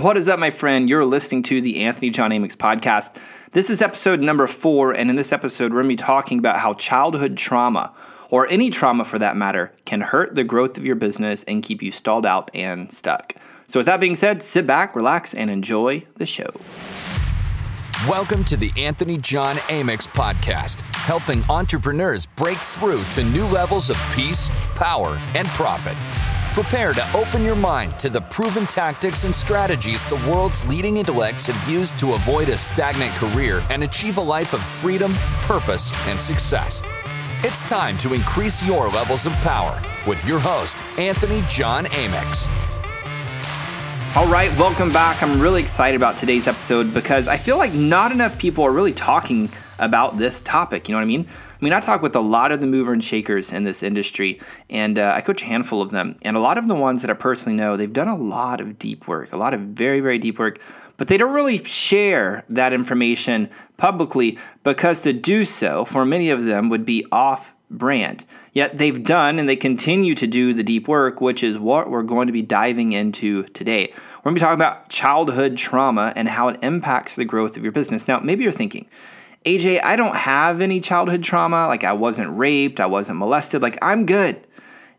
What is up, my friend? You're listening to the Anthony John Amix podcast. This is episode number four, and in this episode, we're going to be talking about how childhood trauma, or any trauma for that matter, can hurt the growth of your business and keep you stalled out and stuck. So, with that being said, sit back, relax, and enjoy the show. Welcome to the Anthony John Amix podcast, helping entrepreneurs break through to new levels of peace, power, and profit. Prepare to open your mind to the proven tactics and strategies the world's leading intellects have used to avoid a stagnant career and achieve a life of freedom, purpose, and success. It's time to increase your levels of power with your host, Anthony John Amix. All right, welcome back. I'm really excited about today's episode because I feel like not enough people are really talking about this topic. You know what I mean? I mean, I talk with a lot of the mover and shakers in this industry, and uh, I coach a handful of them. And a lot of the ones that I personally know, they've done a lot of deep work, a lot of very, very deep work, but they don't really share that information publicly because to do so, for many of them, would be off brand. Yet they've done and they continue to do the deep work, which is what we're going to be diving into today. We're going to be talking about childhood trauma and how it impacts the growth of your business. Now, maybe you're thinking, AJ, I don't have any childhood trauma. Like I wasn't raped, I wasn't molested. Like I'm good.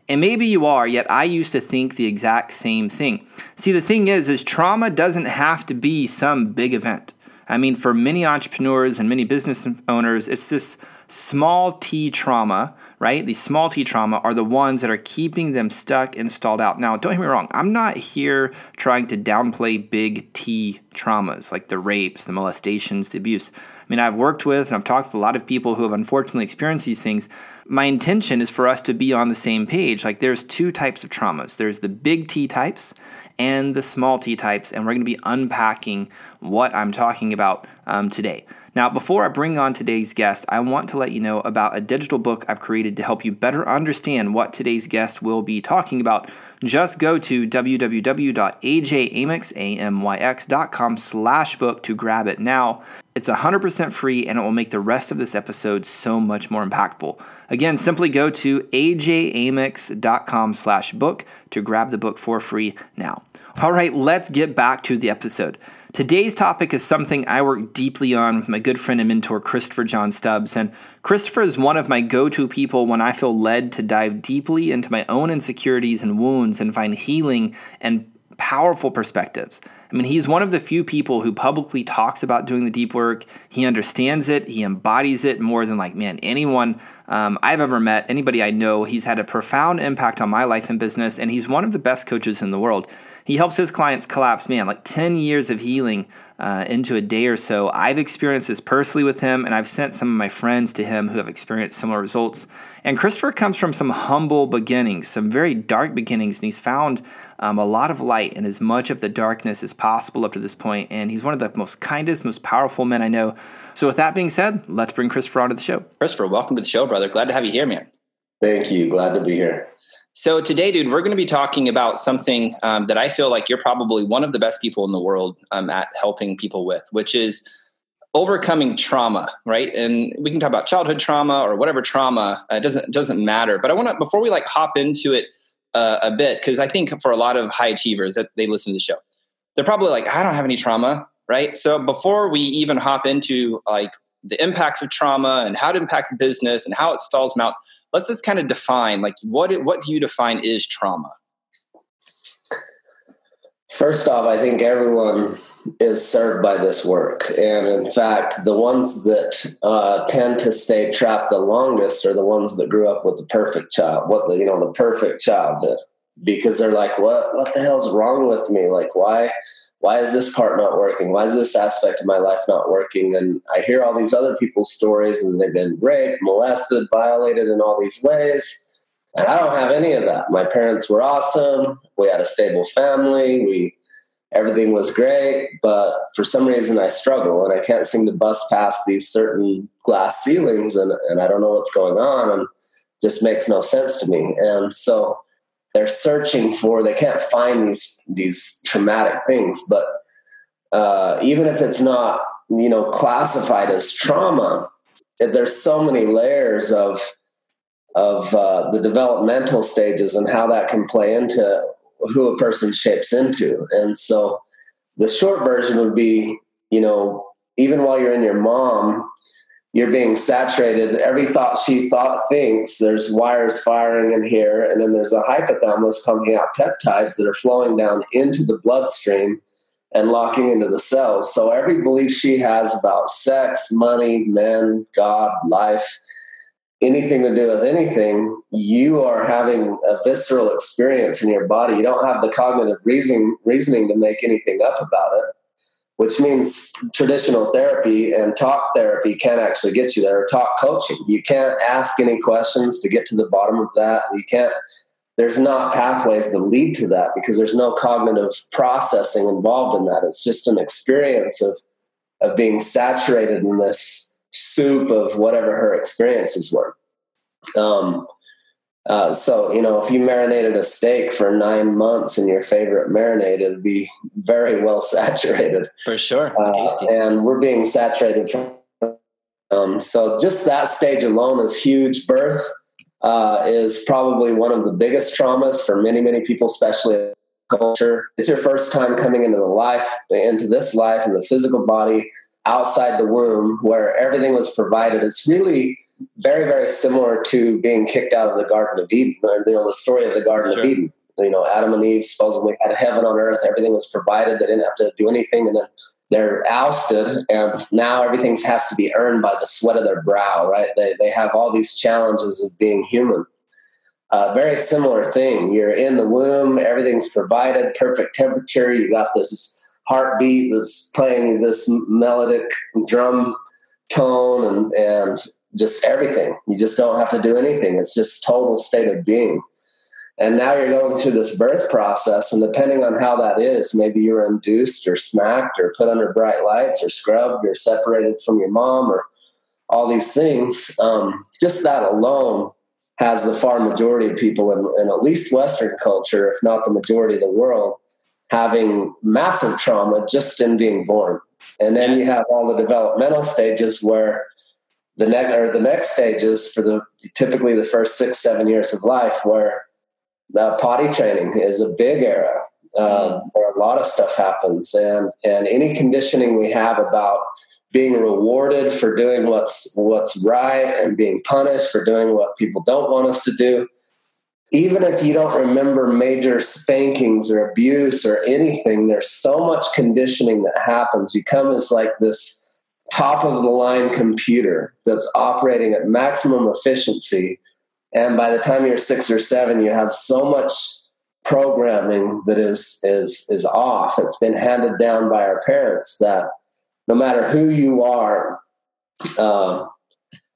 And maybe you are, yet I used to think the exact same thing. See, the thing is, is trauma doesn't have to be some big event. I mean, for many entrepreneurs and many business owners, it's this small t trauma, right? These small t trauma are the ones that are keeping them stuck and stalled out. Now, don't get me wrong, I'm not here trying to downplay big T traumas like the rapes, the molestations, the abuse. I mean, I've worked with and I've talked to a lot of people who have unfortunately experienced these things. My intention is for us to be on the same page. Like, there's two types of traumas there's the big T types and the small t types, and we're going to be unpacking what I'm talking about um, today. Now, before I bring on today's guest, I want to let you know about a digital book I've created to help you better understand what today's guest will be talking about. Just go to www.ajamix.com slash book to grab it now. It's 100% free and it will make the rest of this episode so much more impactful. Again, simply go to ajamix.com slash book to grab the book for free now. All right, let's get back to the episode. Today's topic is something I work deeply on with my good friend and mentor, Christopher John Stubbs. And Christopher is one of my go to people when I feel led to dive deeply into my own insecurities and wounds and find healing and powerful perspectives. I mean, he's one of the few people who publicly talks about doing the deep work. He understands it, he embodies it more than, like, man, anyone um, I've ever met, anybody I know. He's had a profound impact on my life and business, and he's one of the best coaches in the world. He helps his clients collapse, man, like 10 years of healing uh, into a day or so. I've experienced this personally with him, and I've sent some of my friends to him who have experienced similar results. And Christopher comes from some humble beginnings, some very dark beginnings, and he's found um, a lot of light in as much of the darkness as possible up to this point. And he's one of the most kindest, most powerful men I know. So, with that being said, let's bring Christopher onto the show. Christopher, welcome to the show, brother. Glad to have you here, man. Thank you. Glad to be here. So today, dude, we're going to be talking about something um, that I feel like you're probably one of the best people in the world um, at helping people with, which is overcoming trauma, right? And we can talk about childhood trauma or whatever trauma. Uh, it doesn't doesn't matter. But I want to before we like hop into it uh, a bit because I think for a lot of high achievers that they listen to the show, they're probably like, I don't have any trauma, right? So before we even hop into like the impacts of trauma and how it impacts business and how it stalls them out let's just kind of define like what what do you define is trauma First off, I think everyone is served by this work. And in fact, the ones that uh, tend to stay trapped the longest are the ones that grew up with the perfect child, what the, you know, the perfect childhood. Because they're like, what, what the hell's wrong with me? Like, why, why is this part not working? Why is this aspect of my life not working? And I hear all these other people's stories and they've been raped, molested, violated in all these ways. And I don't have any of that. My parents were awesome. We had a stable family. We everything was great, but for some reason I struggle and I can't seem to bust past these certain glass ceilings and, and I don't know what's going on and just makes no sense to me. And so they're searching for they can't find these these traumatic things but uh, even if it's not you know classified as trauma there's so many layers of of uh, the developmental stages and how that can play into who a person shapes into. And so the short version would be, you know, even while you're in your mom, you're being saturated. Every thought she thought thinks there's wires firing in here, and then there's a hypothalamus pumping out peptides that are flowing down into the bloodstream and locking into the cells. So every belief she has about sex, money, men, God, life, anything to do with anything, you are having a visceral experience in your body. You don't have the cognitive reasoning reasoning to make anything up about it which means traditional therapy and talk therapy can't actually get you there. Talk coaching, you can't ask any questions to get to the bottom of that. You can't. There's not pathways that lead to that because there's no cognitive processing involved in that. It's just an experience of of being saturated in this soup of whatever her experiences were. Um, uh, so, you know, if you marinated a steak for nine months in your favorite marinade, it would be very well saturated. For sure. Uh, and we're being saturated from. Um, so, just that stage alone is huge. Birth uh, is probably one of the biggest traumas for many, many people, especially culture. It's your first time coming into the life, into this life, in the physical body outside the womb, where everything was provided. It's really very, very similar to being kicked out of the Garden of Eden, or, you know, the story of the Garden sure. of Eden. You know, Adam and Eve supposedly had heaven on earth, everything was provided, they didn't have to do anything, and then they're ousted, and now everything has to be earned by the sweat of their brow, right? They, they have all these challenges of being human. Uh, very similar thing. You're in the womb, everything's provided, perfect temperature, you got this heartbeat that's playing this melodic drum tone and and just everything. You just don't have to do anything. It's just total state of being. And now you're going through this birth process, and depending on how that is, maybe you're induced or smacked or put under bright lights or scrubbed or separated from your mom or all these things. Um, just that alone has the far majority of people in, in at least Western culture, if not the majority of the world, having massive trauma just in being born. And then you have all the developmental stages where the next or the next stages for the typically the first six seven years of life where uh, potty training is a big era. Uh, where a lot of stuff happens. And and any conditioning we have about being rewarded for doing what's what's right and being punished for doing what people don't want us to do even if you don't remember major spankings or abuse or anything there's so much conditioning that happens. You come as like this top of the line computer that's operating at maximum efficiency. And by the time you're six or seven, you have so much programming that is is is off. It's been handed down by our parents that no matter who you are, uh,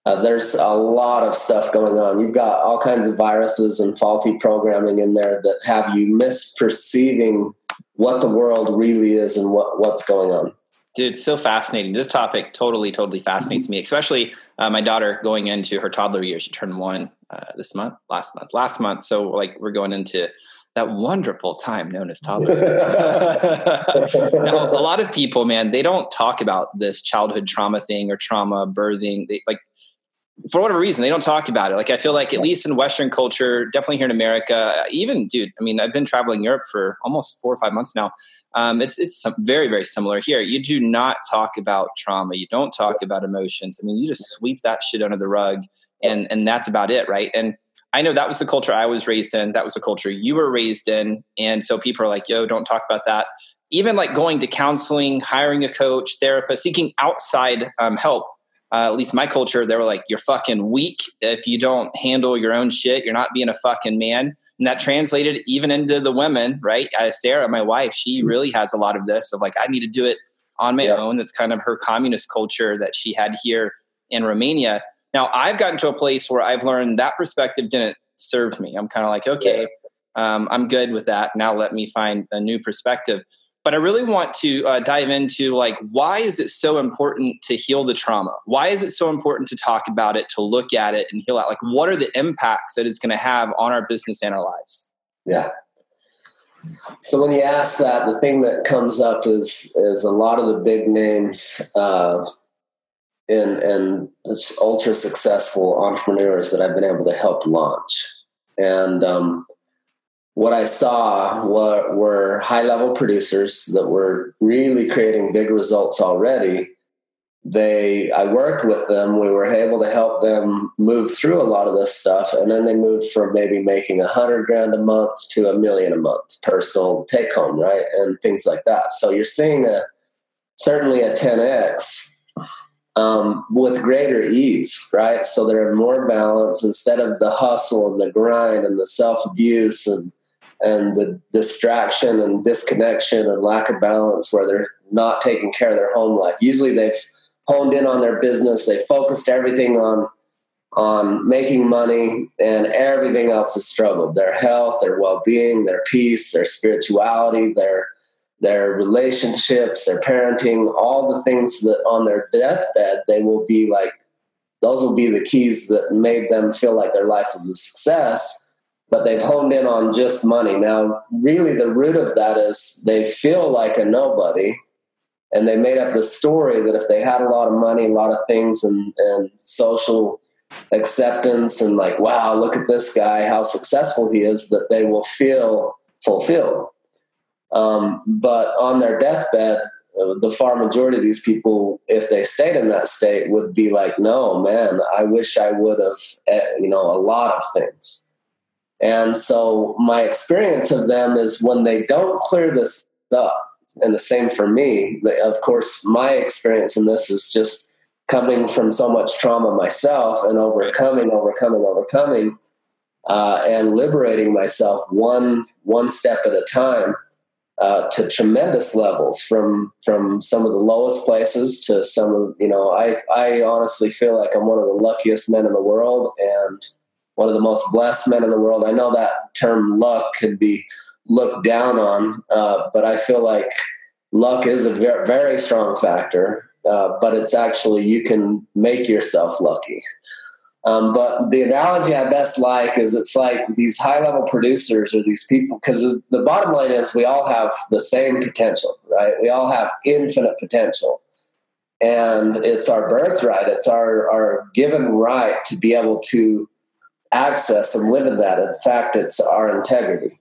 uh, there's a lot of stuff going on. You've got all kinds of viruses and faulty programming in there that have you misperceiving what the world really is and what, what's going on. Dude, it's so fascinating. This topic totally, totally fascinates me, especially uh, my daughter going into her toddler year. She turned one uh, this month, last month, last month. So, like, we're going into that wonderful time known as toddler. now, a lot of people, man, they don't talk about this childhood trauma thing or trauma birthing. They, like, for whatever reason, they don't talk about it. Like, I feel like, at least in Western culture, definitely here in America, even, dude, I mean, I've been traveling Europe for almost four or five months now. Um, it's it's very very similar here. You do not talk about trauma. You don't talk about emotions. I mean, you just sweep that shit under the rug, and and that's about it, right? And I know that was the culture I was raised in. That was the culture you were raised in, and so people are like, "Yo, don't talk about that." Even like going to counseling, hiring a coach, therapist, seeking outside um, help. Uh, at least my culture, they were like, "You're fucking weak if you don't handle your own shit. You're not being a fucking man." And that translated even into the women right? Uh, sarah my wife she really has a lot of this of like i need to do it on my yeah. own. That's kind of her communist culture that she had here in romania. Now i've gotten to a place where i've learned that perspective didn't serve me. I'm kind of like okay um, i'm good with that. Now let me find a new perspective but I really want to uh, dive into like why is it so important to heal the trauma? Why is it so important to talk about it, to look at it and heal it? Like, what are the impacts that it's going to have on our business and our lives? Yeah. So when you ask that, the thing that comes up is is a lot of the big names uh, and and ultra successful entrepreneurs that I've been able to help launch, and um, what I saw were, were high level producers that were really creating big results already. They, I worked with them. We were able to help them move through a lot of this stuff, and then they moved from maybe making a hundred grand a month to a million a month personal take home, right, and things like that. So you're seeing a certainly a 10x um, with greater ease, right? So they're more balanced instead of the hustle and the grind and the self abuse and and the distraction and disconnection and lack of balance where they're not taking care of their home life. Usually they've honed in on their business, they focused everything on on making money and everything else has struggled. Their health, their well-being, their peace, their spirituality, their their relationships, their parenting, all the things that on their deathbed they will be like those will be the keys that made them feel like their life is a success, but they've honed in on just money. Now, really the root of that is they feel like a nobody and they made up the story that if they had a lot of money, a lot of things and, and social acceptance and like, wow, look at this guy, how successful he is, that they will feel fulfilled um, but on their deathbed, uh, the far majority of these people, if they stayed in that state, would be like, no, man, I wish I would have, eh, you know, a lot of things. And so my experience of them is when they don't clear this up, and the same for me, of course, my experience in this is just coming from so much trauma myself and overcoming, overcoming, overcoming, uh, and liberating myself one one step at a time uh, to tremendous levels from from some of the lowest places to some of you know I I honestly feel like I'm one of the luckiest men in the world and one of the most blessed men in the world. I know that term luck could be looked down on, uh, but I feel like luck is a very, very strong factor. Uh, but it's actually you can make yourself lucky. Um, but the analogy I best like is it's like these high level producers or these people, because the bottom line is we all have the same potential, right? We all have infinite potential. And it's our birthright, it's our, our given right to be able to access and live in that. In fact, it's our integrity.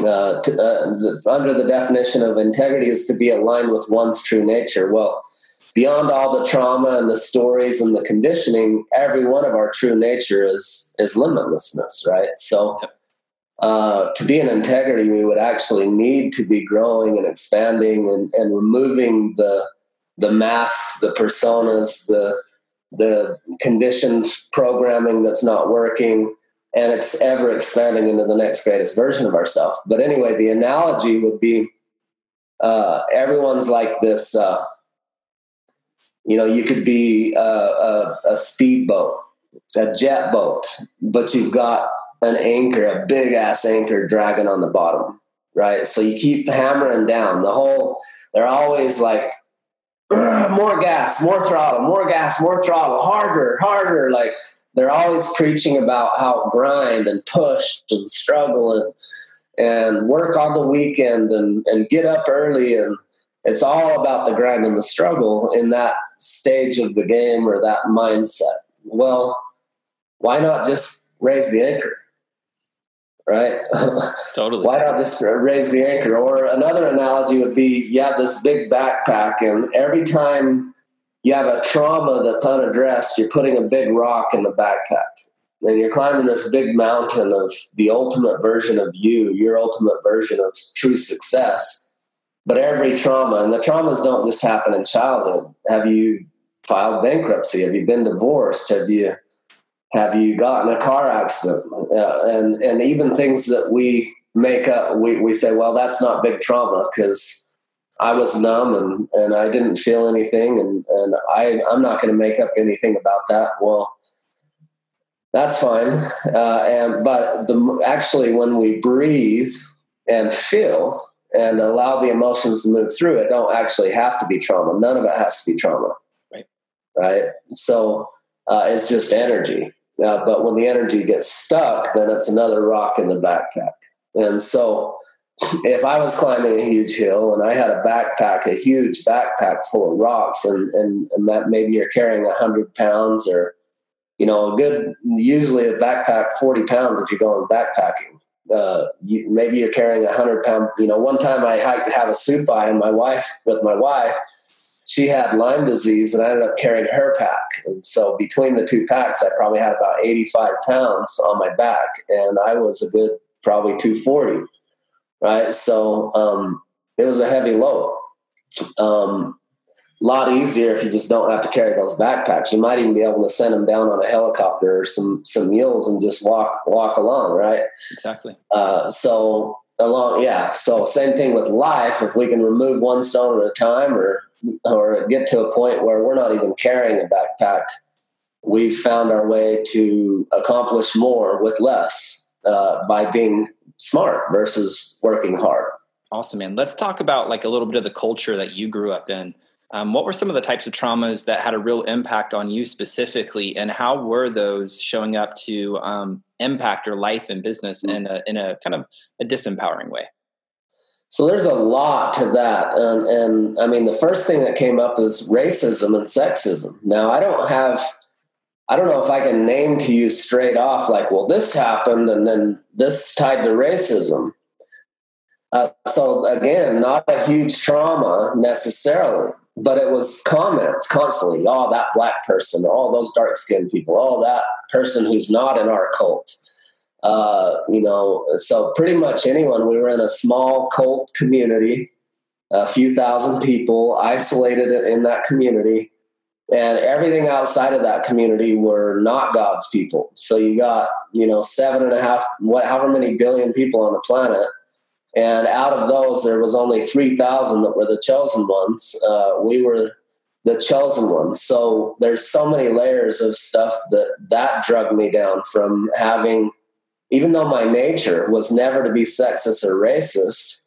Uh, to, uh, under the definition of integrity is to be aligned with one's true nature. Well, beyond all the trauma and the stories and the conditioning, every one of our true nature is is limitlessness, right? So uh, to be in integrity, we would actually need to be growing and expanding and, and removing the the masks, the personas, the the conditioned programming that's not working, and it's ever expanding into the next greatest version of ourselves. But anyway, the analogy would be uh, everyone's like this. Uh, you know, you could be a, a, a speedboat, a jet boat, but you've got an anchor, a big ass anchor dragging on the bottom, right? So you keep hammering down the whole. They're always like more gas, more throttle, more gas, more throttle, harder, harder. Like they're always preaching about how grind and push and struggle and and work on the weekend and and get up early and it's all about the grind and the struggle in that stage of the game or that mindset. Well, why not just raise the anchor? Right? Totally. why not just raise the anchor? Or another analogy would be you have this big backpack, and every time you have a trauma that's unaddressed, you're putting a big rock in the backpack. And you're climbing this big mountain of the ultimate version of you, your ultimate version of true success but every trauma, and the traumas don't just happen in childhood. Have you filed bankruptcy? Have you been divorced? Have you have you gotten a car accident? Uh, and and even things that we make up, we, we say, well, that's not big trauma because I was numb and, and I didn't feel anything, and and I I'm not going to make up anything about that. Well, that's fine. Uh, and but the actually when we breathe and feel and allow the emotions to move through it don't actually have to be trauma. None of it has to be trauma. Right. Right. So uh, it's just energy. Uh, but when the energy gets stuck, then it's another rock in the backpack. And so if I was climbing a huge hill and I had a backpack, a huge backpack full of rocks, and, and, and maybe you're carrying 100 pounds or, you know, a good, usually a backpack, 40 pounds if you're going backpacking. uh, you, maybe you're carrying a hundred pound. You know, one time I to Havasupai, and my wife with my wife, she had Lyme disease, and I ended up carrying her pack. And so between the two packs, I probably had about 85 pounds on my back, and I was a good probably 240. Right, so um, it was a heavy load. Um, lot easier if you just don't have to carry those backpacks. You might even be able to send them down on a helicopter or some some mules and just walk walk along, right? Exactly. Uh, so along, yeah. So same thing with life. If we can remove one stone at a time, or or get to a point where we're not even carrying a backpack, we've found our way to accomplish more with less uh, by being smart versus working hard. Awesome, man. Let's talk about like a little bit of the culture that you grew up in. Um, what were some of the types of traumas that had a real impact on you specifically, and how were those showing up to um, impact your life and business in a, in a kind of a disempowering way? So there's a lot to that, and, and I mean the first thing that came up is racism and sexism. Now I don't have, I don't know if I can name to you straight off like, well, this happened, and then this tied to racism. Uh, so again, not a huge trauma necessarily, but it was comments constantly. Oh, that black person. Oh, those dark skinned people. Oh, that person who's not in our cult. Uh, you know, so pretty much anyone. We were in a small cult community, a few thousand people, isolated in that community, and everything outside of that community were not God's people. So you got, you know, seven and a half, what, however many billion people on the planet and out of those, there was only 3,000 that were the chosen ones. Uh, we were the chosen ones. So there's so many layers of stuff that that drug me down from having, even though my nature was never to be sexist or racist,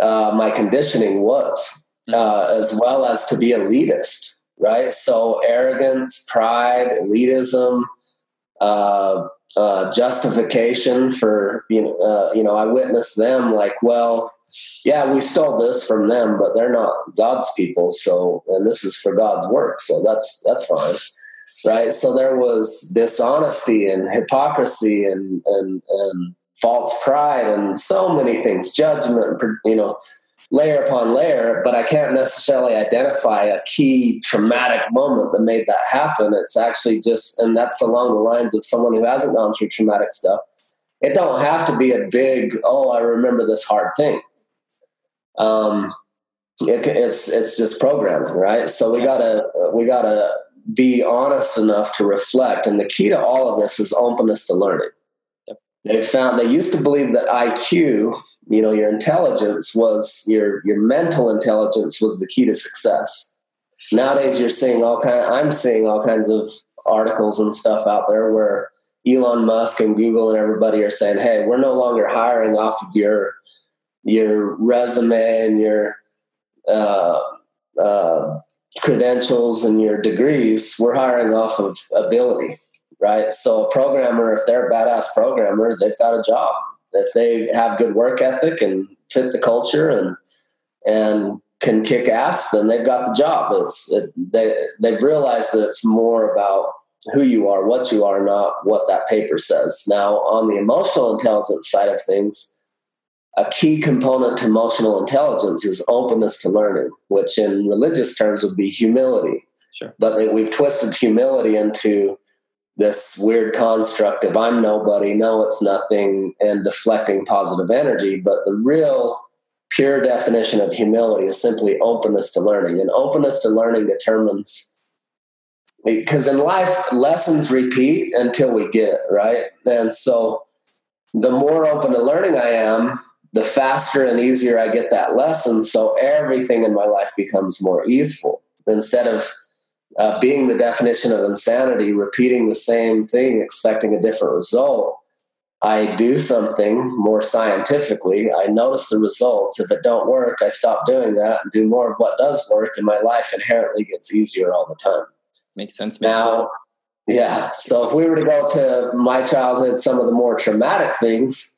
uh, my conditioning was, uh, as well as to be elitist, right? So arrogance, pride, elitism, uh, uh, justification for you know uh, you know I witnessed them like well yeah we stole this from them but they're not God's people so and this is for God's work so that's that's fine right so there was dishonesty and hypocrisy and and and false pride and so many things judgment you know layer upon layer, but I can't necessarily identify a key traumatic moment that made that happen. It's actually just, and that's along the lines of someone who hasn't gone through traumatic stuff. It don't have to be a big, oh, I remember this hard thing. Um, it, it's it's just programming, right? So we gotta we gotta be honest enough to reflect, and the key to all of this is openness to learning. Yep. They found they used to believe that IQ you know your intelligence was your your mental intelligence was the key to success nowadays you're seeing all kind i'm seeing all kinds of articles and stuff out there where elon musk and google and everybody are saying hey we're no longer hiring off of your your resume and your uh, uh, credentials and your degrees we're hiring off of ability right so a programmer if they're a badass programmer they've got a job if they have good work ethic and fit the culture and and can kick ass, then they've got the job. It's it, they they've realized that it's more about who you are, what you are, not what that paper says. Now, on the emotional intelligence side of things, a key component to emotional intelligence is openness to learning, which in religious terms would be humility. Sure. But we've twisted humility into this weird construct of I'm nobody, no, it's nothing, and deflecting positive energy. But the real pure definition of humility is simply openness to learning. And openness to learning determines, because in life, lessons repeat until we get it, right? And so the more open to learning I am, the faster and easier I get that lesson. So everything in my life becomes more easeful instead of uh, being the definition of insanity, repeating the same thing, expecting a different result. I do something more scientifically. I notice the results. If it don't work, I stop doing that and do more of what does work, and my life inherently gets easier all the time. Makes sense. Makes now, sense. yeah. So if we were to go to my childhood, some of the more traumatic things,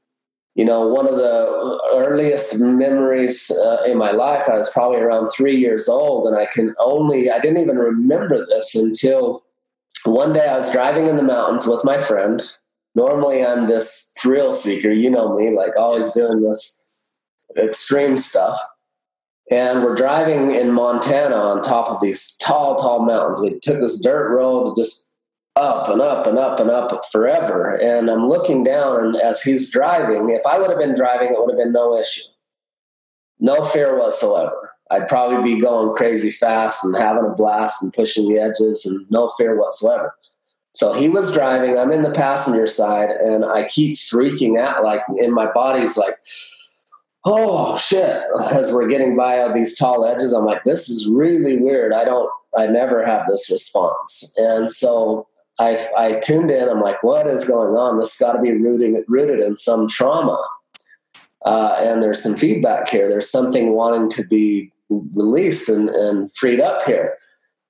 you know, one of the earliest memories uh, in my life, I was probably around three years old, and I can only, I didn't even remember this until one day I was driving in the mountains with my friend. normally I'm this thrill seeker. You know me, like always doing this extreme stuff. And we're driving in Montana on top of these tall, tall mountains. We took this dirt road just up and up and up and up forever. And I'm looking down, and as he's driving, if I would have been driving, it would have been no issue. No fear whatsoever. I'd probably be going crazy fast and having a blast and pushing the edges and no fear whatsoever. So he was driving, I'm in the passenger side, and I keep freaking out. Like, in my body's like, oh shit. As we're getting by all these tall edges, I'm like, this is really weird. I don't, I never have this response. And so I, I tuned in. I'm like, what is going on? This got to be rooting, rooted in some trauma. Uh, and there's some feedback here. There's something wanting to be released and, and freed up here.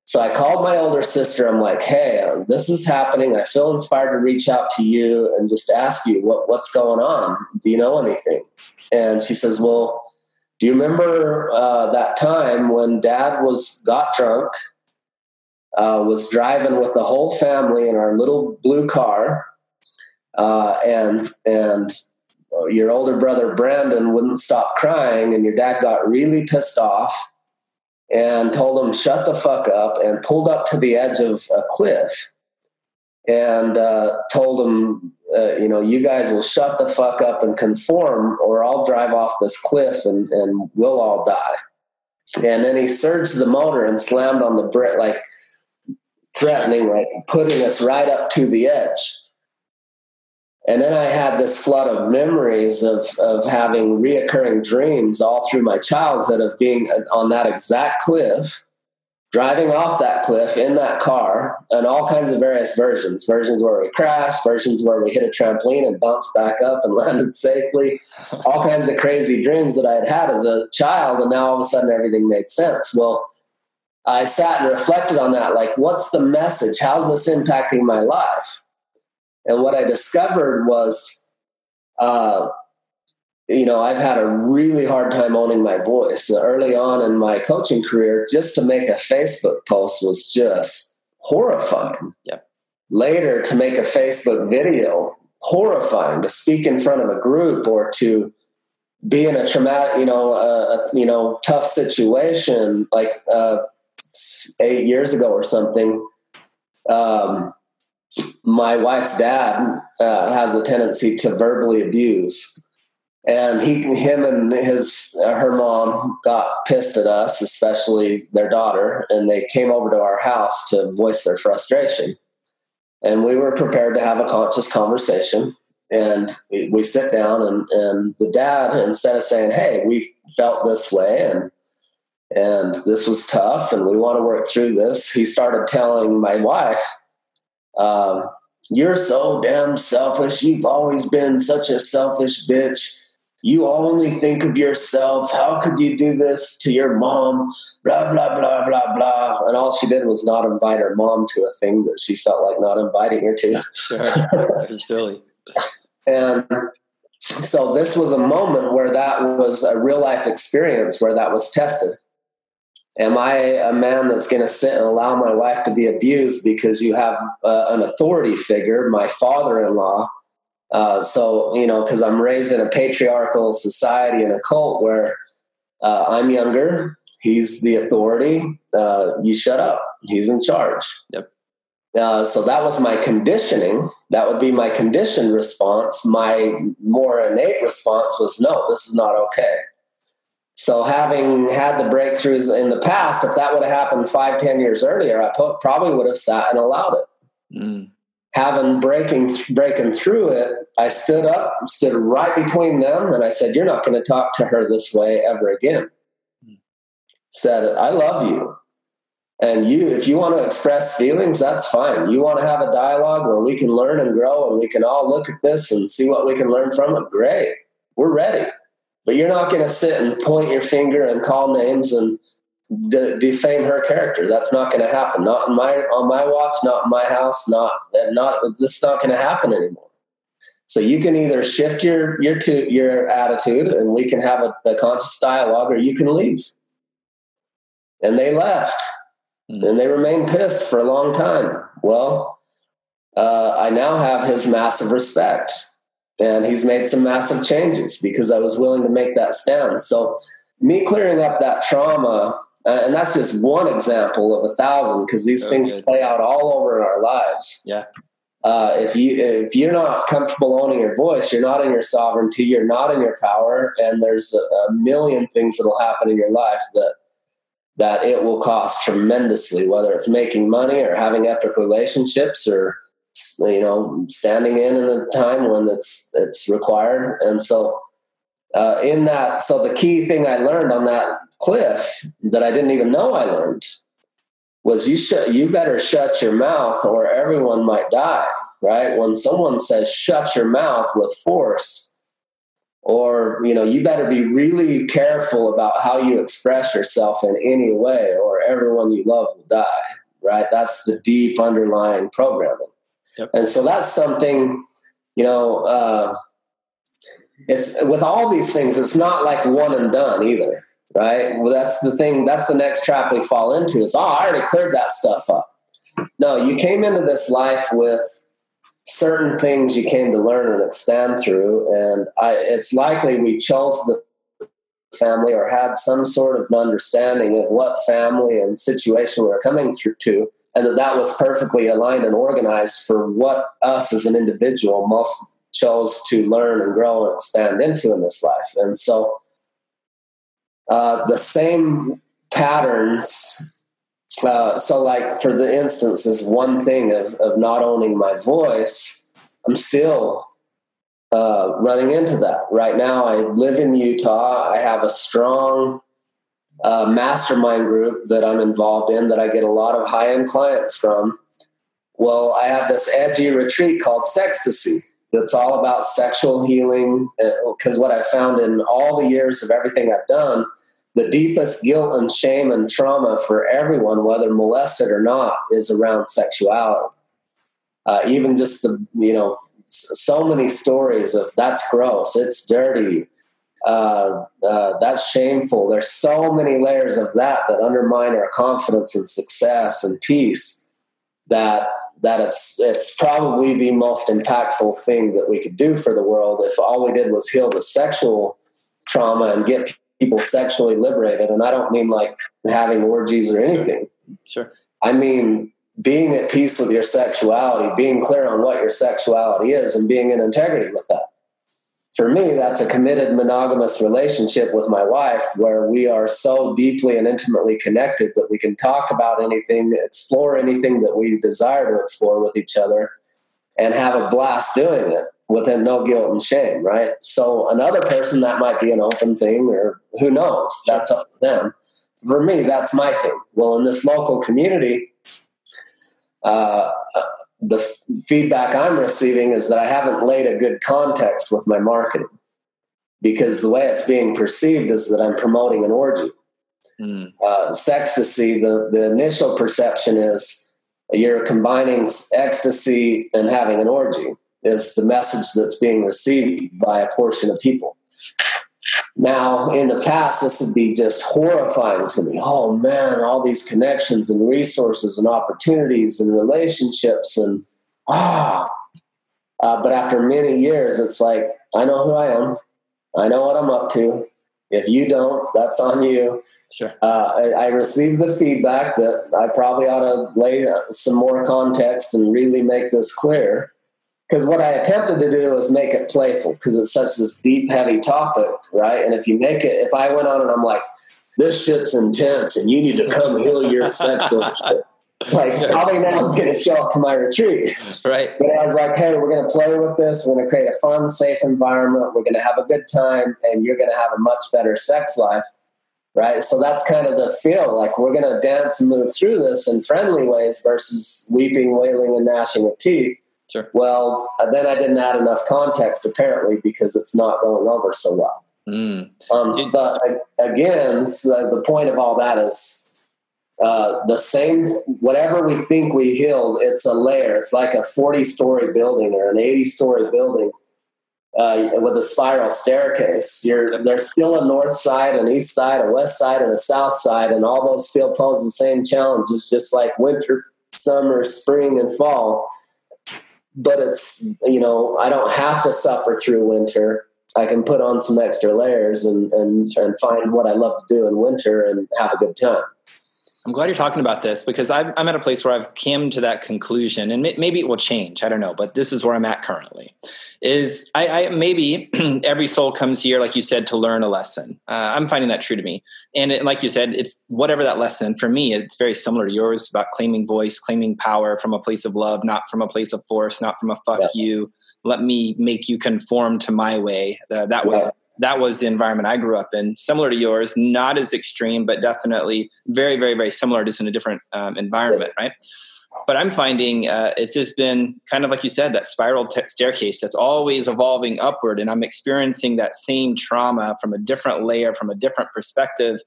So I called my older sister. I'm like, hey, um, this is happening. I feel inspired to reach out to you and just ask you what, what's going on. Do you know anything? And she says, well, do you remember uh, that time when dad was got drunk, uh, was driving with the whole family in our little blue car, uh, and and your older brother Brandon wouldn't stop crying, and your dad got really pissed off and told him shut the fuck up and pulled up to the edge of a cliff and uh, told him uh, you know you guys will shut the fuck up and conform or i'll drive off this cliff and, and we'll all die. And then he surged the motor and slammed on the brake like threatening like putting us right up to the edge and then I had this flood of memories of, of having reoccurring dreams all through my childhood of being on that exact cliff, driving off that cliff in that car, and all kinds of various versions versions where we crashed, versions where we hit a trampoline and bounced back up and landed safely, all kinds of crazy dreams that I had had as a child. And now all of a sudden everything made sense. Well, I sat and reflected on that like, what's the message? How's this impacting my life? And what I discovered was, uh, you know, I've had a really hard time owning my voice. Early on in my coaching career, just to make a Facebook post was just horrifying. Yep. Later, to make a Facebook video, horrifying. To speak in front of a group or to be in a traumatic, you know, a, you know, tough situation, like uh, eight years ago or something. Um, my wife's dad uh, has the tendency to verbally abuse and he him and his uh, her mom got pissed at us especially their daughter and they came over to our house to voice their frustration and we were prepared to have a conscious conversation and we, we sit down and and the dad instead of saying hey we felt this way and and this was tough and we want to work through this he started telling my wife um, you're so damn selfish. You've always been such a selfish bitch. You only think of yourself. How could you do this to your mom? Blah, blah, blah, blah, blah. And all she did was not invite her mom to a thing that she felt like not inviting her to. Sure. silly. and so this was a moment where that was a real life experience where that was tested. Am I a man that's going to sit and allow my wife to be abused because you have uh, an authority figure, my father in law? Uh, so, you know, because I'm raised in a patriarchal society and a cult where uh, I'm younger, he's the authority, uh, you shut up, he's in charge. Yep. Uh, so that was my conditioning. That would be my conditioned response. My more innate response was, no, this is not okay. So having had the breakthroughs in the past, if that would have happened five, ten years earlier, I probably would have sat and allowed it. Mm. Having breaking breaking through it, I stood up, stood right between them, and I said, "You're not going to talk to her this way ever again." Mm. Said, "I love you, and you. If you want to express feelings, that's fine. You want to have a dialogue where we can learn and grow, and we can all look at this and see what we can learn from it. Great, we're ready." But you're not going to sit and point your finger and call names and de- defame her character. That's not going to happen. Not in my on my watch. Not in my house. Not not. This is not going to happen anymore. So you can either shift your your to your attitude, and we can have a, a conscious dialogue, or you can leave. And they left, mm-hmm. and they remained pissed for a long time. Well, uh, I now have his massive respect. And he's made some massive changes because I was willing to make that stand. So, me clearing up that trauma, uh, and that's just one example of a thousand because these so things good. play out all over our lives. Yeah. Uh, if you if you're not comfortable owning your voice, you're not in your sovereignty, you're not in your power, and there's a, a million things that will happen in your life that that it will cost tremendously, whether it's making money or having epic relationships or you know, standing in in a time when it's it's required. And so, uh, in that, so the key thing I learned on that cliff that I didn't even know I learned was you shut you better shut your mouth or everyone might die. Right when someone says shut your mouth with force, or you know you better be really careful about how you express yourself in any way, or everyone you love will die. Right, that's the deep underlying programming. Yep. And so that's something, you know, uh, it's with all these things, it's not like one and done either, right? Well, that's the thing, that's the next trap we fall into is, oh, I already cleared that stuff up. No, you came into this life with certain things you came to learn and expand through. And I, it's likely we chose the family or had some sort of understanding of what family and situation we are coming through to and that that was perfectly aligned and organized for what us as an individual most chose to learn and grow and expand into in this life. And so uh, the same patterns. Uh, so, like for the instance, this one thing of, of not owning my voice, I'm still uh, running into that. Right now, I live in Utah. I have a strong uh, mastermind group that I'm involved in that I get a lot of high end clients from. Well, I have this edgy retreat called Sextasy that's all about sexual healing. Because uh, what I've found in all the years of everything I've done, the deepest guilt and shame and trauma for everyone, whether molested or not, is around sexuality. Uh, even just the, you know, so many stories of that's gross, it's dirty, uh, uh, that's shameful. There's so many layers of that that undermine our confidence and success and peace that that it's it's probably the most impactful thing that we could do for the world if all we did was heal the sexual trauma and get people sexually liberated. And I don't mean like having orgies or anything. Sure. I mean being at peace with your sexuality, being clear on what your sexuality is, and being in integrity with that for me, that's a committed monogamous relationship with my wife where we are so deeply and intimately connected that we can talk about anything, explore anything that we desire to explore with each other, and have a blast doing it within no guilt and shame, right? So, another person, that might be an open thing, or who knows? That's up to them. For me, that's my thing. Well, in this local community, uh, the f- feedback I'm receiving is that I haven't laid a good context with my marketing because the way it's being perceived is that I'm promoting an orgy. Mm. Uh, sextasy, the, the initial perception is you're combining ecstasy and having an orgy, is the message that's being received by a portion of people. Now, in the past, this would be just horrifying to me. Oh man, all these connections and resources and opportunities and relationships and ah. Uh, but after many years, it's like I know who I am. I know what I'm up to. If you don't, that's on you. Sure. Uh, I, I received the feedback that I probably ought to lay some more context and really make this clear because what I attempted to do was make it playful because it's such this deep, heavy topic, right? And if you make it, if I went on and I'm like, this shit's intense and you need to come heal your sexual shit. Like probably no one's going to show up to my retreat, right? But I was like, "Hey, we're going to play with this. We're going to create a fun, safe environment. We're going to have a good time, and you're going to have a much better sex life." right? So that's kind of the feel. Like we're going to dance and move through this in friendly ways versus weeping, wailing, and gnashing of teeth. Sure. Well, then I didn't add enough context apparently because it's not going over so well. Mm. Um, but again, so the point of all that is uh, the same. Whatever we think we healed, it's a layer. It's like a forty-story building or an eighty-story building uh, with a spiral staircase. You're, there's still a north side, an east side, a west side, and a south side, and all those still pose the same challenges, just like winter, summer, spring, and fall but it's you know I don't have to suffer through winter. I can put on some extra layers and and and find what I love to do in winter and have a good time. I'm glad you're talking about this because i am at a place where I've come to that conclusion, and maybe it will change. I don't know, but this is where I'm at currently. Is I, I maybe every soul comes here, like you said, to learn a lesson. Uh, I'm finding that true to me, and it, like you said, it's whatever that lesson for me. It's very similar to yours about claiming voice, claiming power from a place of love, not from a place of force, not from a fuck yeah. you. Let me make you conform to my way. Uh, that was yeah that was the environment I grew up in, similar to yours, not as extreme, but definitely very, very, very similar, just in a different um, environment, right? But I'm finding uh, it's just been kind of like you said, that spiral t- staircase that's always evolving upward. And I'm experiencing that same trauma from a different layer, from a different perspective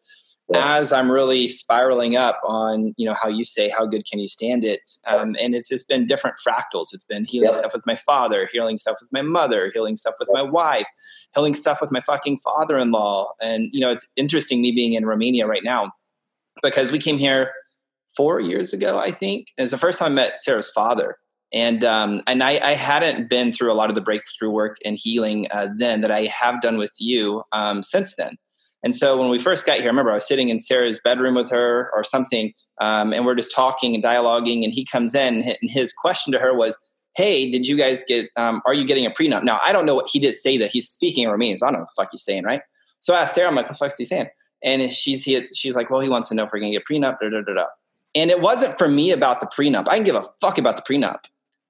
as I'm really spiraling up on, you know, how you say, how good can you stand it? Um, and it's just been different fractals. It's been healing stuff with my father, healing stuff with my mother, healing stuff with my wife, healing stuff with my fucking father in law. And, you know, it's interesting me being in Romania right now because we came here four years ago, I think. And it's the first time I met Sarah's father. And um, and I, I, hadn't been through a lot of the breakthrough work and healing uh, then that I have done with you um, since then. And so when we first got here, I remember I was sitting in Sarah's bedroom with her or something, um, and we're just talking and dialoguing. And he comes in, and his question to her was, "Hey, did you guys get? Um, are you getting a prenup?" Now I don't know what he did say that he's speaking in Romanian, so I don't know what the fuck he's saying, right? So I asked Sarah, I'm like, "What the fuck is he saying?" And she's he, she's like, "Well, he wants to know if we're gonna get prenup." Da, da, da, da. And it wasn't for me about the prenup. I didn't give a fuck about the prenup.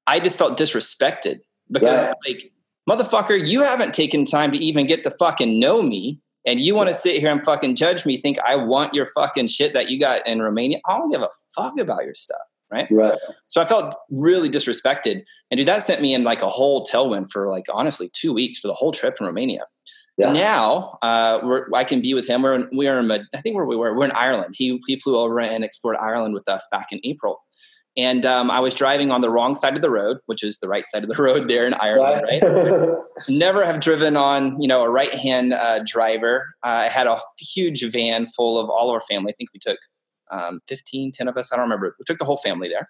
I just felt disrespected because, like, motherfucker, you haven't taken time to even get to fucking know me and you want to sit here and fucking judge me, think I want your fucking shit that you got in Romania. I don't give a fuck about your stuff. Right. Right. So I felt really disrespected. And dude, that sent me in like a whole tailwind for like honestly two weeks for the whole trip in Romania. Yeah. Now uh, I can be with him. We're in, we are in, I think where we were, we're in Ireland. He, he flew over and explored Ireland with us back in April and um, I was driving on the wrong side of the road, which is the right side of the road there in Ireland, right? Never have driven on, you know, a right hand uh, driver. Uh, I had a huge van full of all of our family. I think we took um, 15, 10 of us. I don't remember. We took the whole family there.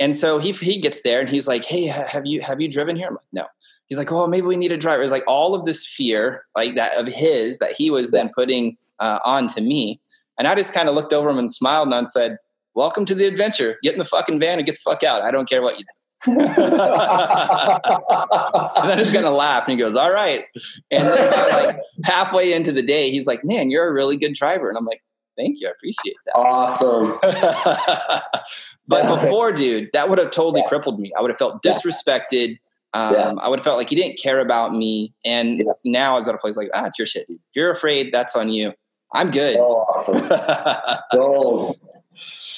And so he, he gets there and he's like, Hey, have you, have you driven here? I'm like, no. He's like, oh, maybe we need a driver. It's like all of this fear, like that of his, that he was then putting uh, on to me. And I just kind of looked over him and smiled and said, welcome to the adventure. Get in the fucking van and get the fuck out. I don't care what you do. and then he's gonna laugh and he goes, All right. And then like halfway into the day, he's like, Man, you're a really good driver. And I'm like, Thank you. I appreciate that. Awesome. but before, dude, that would have totally yeah. crippled me. I would have felt disrespected. Um, yeah. I would have felt like he didn't care about me. And yeah. now I was at a place like, ah, it's your shit, dude. If you're afraid, that's on you. I'm good. So awesome. Gold.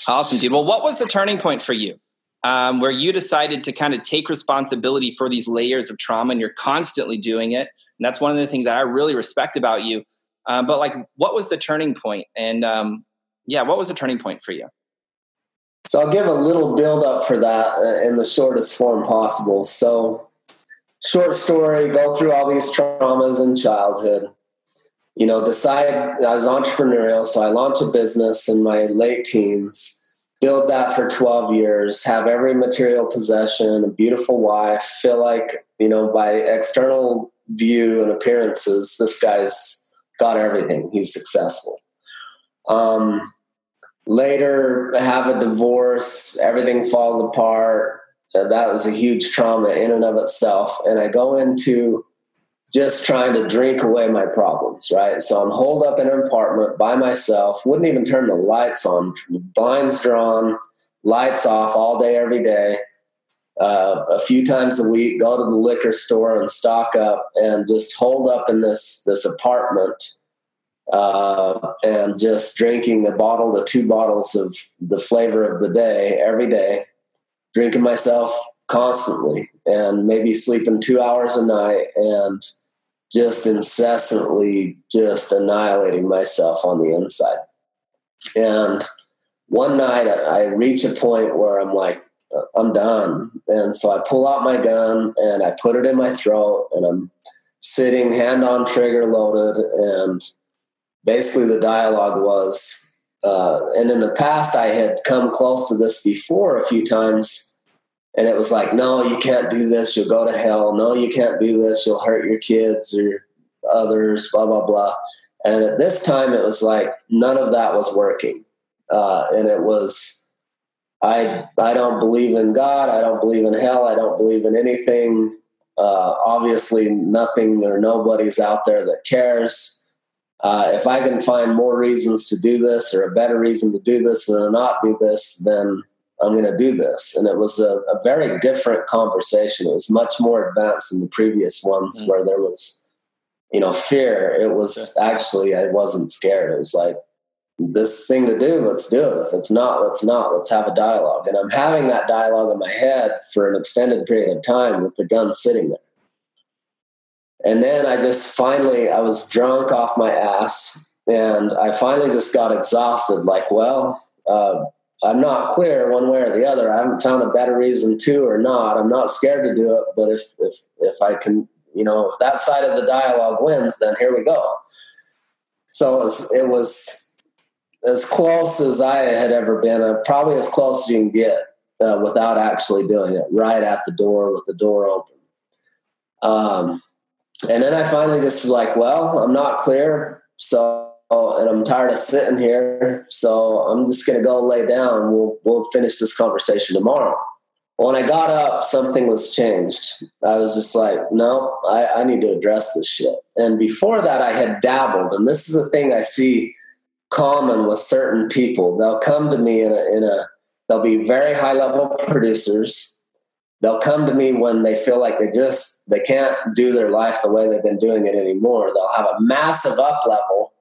Awesome, dude. Well, what was the turning point for you? Um, where you decided to kind of take responsibility for these layers of trauma and you're constantly doing it. And that's one of the things that I really respect about you. Um, but like, what was the turning point? And um, yeah, what was the turning point for you? So I'll give a little build up for that uh, in the shortest form possible. So, short story, go through all these traumas in childhood you know, decide I was entrepreneurial, so I launched a business in my late teens, build that for 12 years, have every material possession, a beautiful wife, feel like, you know, by external view and appearances, this guy's got everything. He's successful. Um, later, have a divorce, everything falls apart. That was a huge trauma in and of itself. And I go into just trying to drink away my problems, right? So I'm holed up in an apartment by myself, wouldn't even turn the lights on, blinds drawn, lights off all day, every day. Uh, a few times a week, go to the liquor store and stock up, and just hold up in this this apartment, uh, and just drinking a bottle to two bottles of the flavor of the day every day, drinking myself constantly, and maybe sleeping two hours a night, and just incessantly just annihilating myself on the inside. And one night I, reach a point where I'm like, I'm done. And so I pull out my gun and I put it in my throat and I'm sitting hand on trigger loaded. And basically the dialogue was, uh, and in the past I had come close to this before a few times and it was like, no, you can't do this. You'll go to hell. No, you can't do this. You'll hurt your kids or others, blah, blah, blah. And at this time, it was like none of that was working. Uh, and it was, I, I don't believe in God. I don't believe in hell. I don't believe in anything. Uh, obviously, nothing or nobody's out there that cares. Uh, if I can find more reasons to do this or a better reason to do this than not do this, then I'm going to do this. And it was a, a, very different conversation. It was much more advanced than the previous ones mm-hmm. where there was, you know, fear. It was yeah. actually, I wasn't scared. It was like, this thing to do, let's do it. If it's not, let's not. Let's have a dialogue. And I'm having that dialogue in my head for an extended period of time with the gun sitting there. And then I just finally, I was drunk off my ass and I finally just got exhausted. Like, well, uh, I'm not clear one way or the other. I haven't found a better reason to or not. I'm not scared to do it, but if if if I can, you know, if that side of the dialogue wins, then here we go. So it was, it was as close as I had ever been, uh, probably as close as you can get uh, without actually doing it. Right at the door with the door open. Um, and then I finally just was like, well, I'm not clear, so Oh, and I'm tired of sitting here, so I'm just to go lay down. We'll we'll finish this conversation tomorrow. When I got up, something was changed. I was just like, no, I, I need to address this shit. And before that, I had dabbled, and this is a thing I see common with certain people. They'll come to me in a, in a they'll be very high level producers. They'll come to me when they feel like they just they can't do their life the way they've been doing it anymore. They'll have a massive up level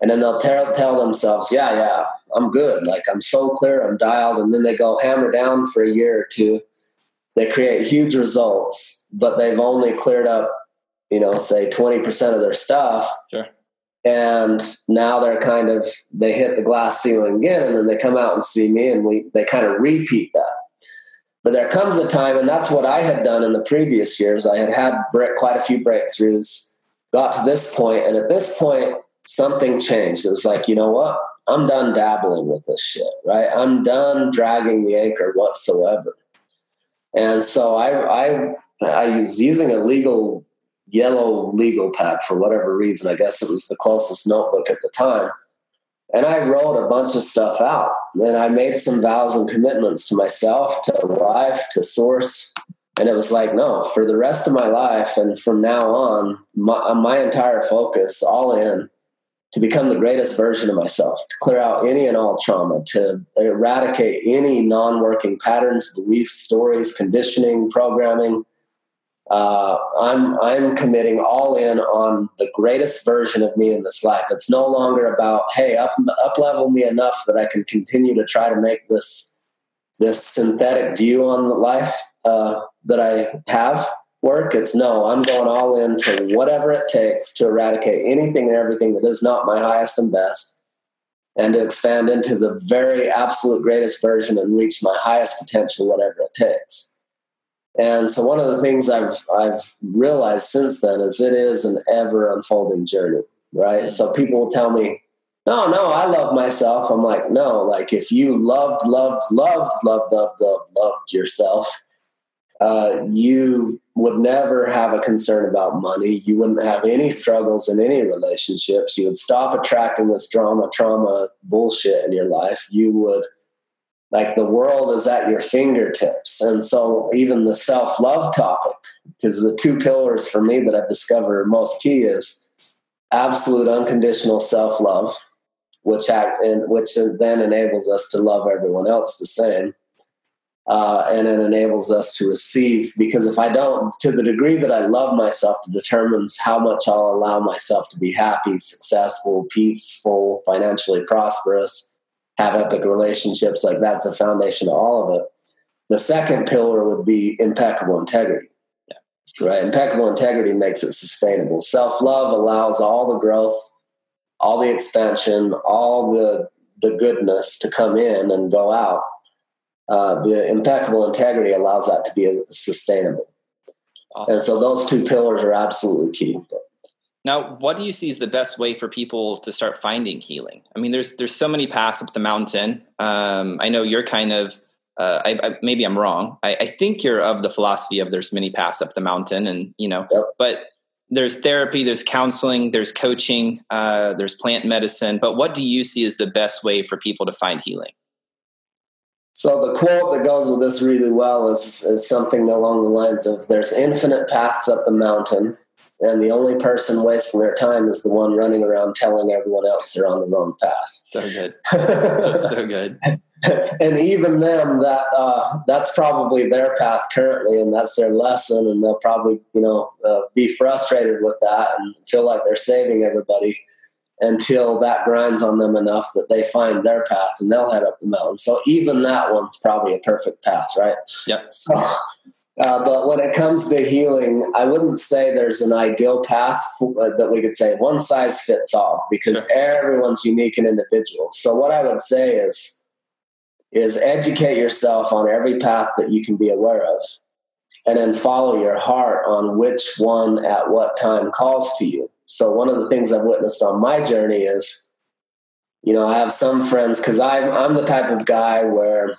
and then they'll tell, tell themselves, yeah, yeah, I'm good. Like I'm so clear, I'm dialed. And then they go hammer down for a year or two. They create huge results, but they've only cleared up, you know, say 20% of their stuff. Sure. And now they're kind of, they hit the glass ceiling again, and then they come out and see me and we, they kind of repeat that. But there comes a time, and that's what I had done in the previous years. I had had quite a few breakthroughs, got to this point, and at this point, something changed. It was like, you know what? I'm done dabbling with this shit, right? I'm done dragging the anchor whatsoever. And so I, I, I was using a legal yellow legal pad for whatever reason. I guess it was the closest notebook at the time. And I wrote a bunch of stuff out. And I made some vows and commitments to myself, to life, to source, and it was like no for the rest of my life and from now on my, my entire focus all in to become the greatest version of myself, to clear out any and all trauma, to eradicate any non working patterns, beliefs, stories, conditioning, programming. Uh, I'm, I'm committing all in on the greatest version of me in this life. It's no longer about, hey, up, up level me enough that I can continue to try to make this, this synthetic view on life uh, that I have work. It's no, I'm going all into whatever it takes to eradicate anything and everything that is not my highest and best and to expand into the very absolute greatest version and reach my highest potential, whatever it takes. And so one of the things I've I've realized since then is it is an ever unfolding journey, right? Mm-hmm. So people will tell me, no, no, I love myself. I'm like, no, like if you loved, loved, loved, loved, loved, loved, loved yourself, uh, you would never have a concern about money. You wouldn't have any struggles in any relationships. You would stop attracting this drama, trauma, bullshit in your life. You would, like, the world is at your fingertips. And so, even the self love topic, because the two pillars for me that I've discovered most key is absolute unconditional self love, which and which then enables us to love everyone else the same uh, and it enables us to receive because if i don't to the degree that i love myself it determines how much i'll allow myself to be happy successful peaceful financially prosperous have epic relationships like that's the foundation of all of it. The second pillar would be impeccable integrity. Yeah. right? Impeccable integrity makes it sustainable. Self-love allows all the growth all the expansion all the the goodness to come in and go out uh, the impeccable integrity allows that to be sustainable. Awesome. And so those two pillars are absolutely key. Now, what do you see is the best way for people to start finding healing? I mean, there's there's so many paths up the mountain. Um, I know you're kind of uh, I, I, maybe I'm wrong. I, I, think you're of the philosophy of there's many paths up the mountain, and you know, yep. but there's therapy, there's counseling, there's coaching, uh, there's plant medicine. But what do you see as the best way for people to find healing? So the quote that goes with this really well is, is something along the lines of "There's infinite paths up the mountain, and the only person wasting their time is the one running around telling everyone else they're on the wrong path." So good. That's so good. and even them, that uh, that's probably their path currently, and that's their lesson, and they'll probably you know uh, be frustrated with that and feel like they're saving everybody until that grinds on them enough that they find their path and they'll head up the mountain. So even that one's probably a perfect path, right? Yep. So, uh, but when it comes to healing, I wouldn't say there's an ideal path for, uh, that we could say one size fits all because sure. everyone's unique and individual. So what I would say is is educate yourself on every path that you can be aware of and then follow your heart on which one at what time calls to you so one of the things I've witnessed on my journey is, you know, I have some friends because I'm I'm the type of guy where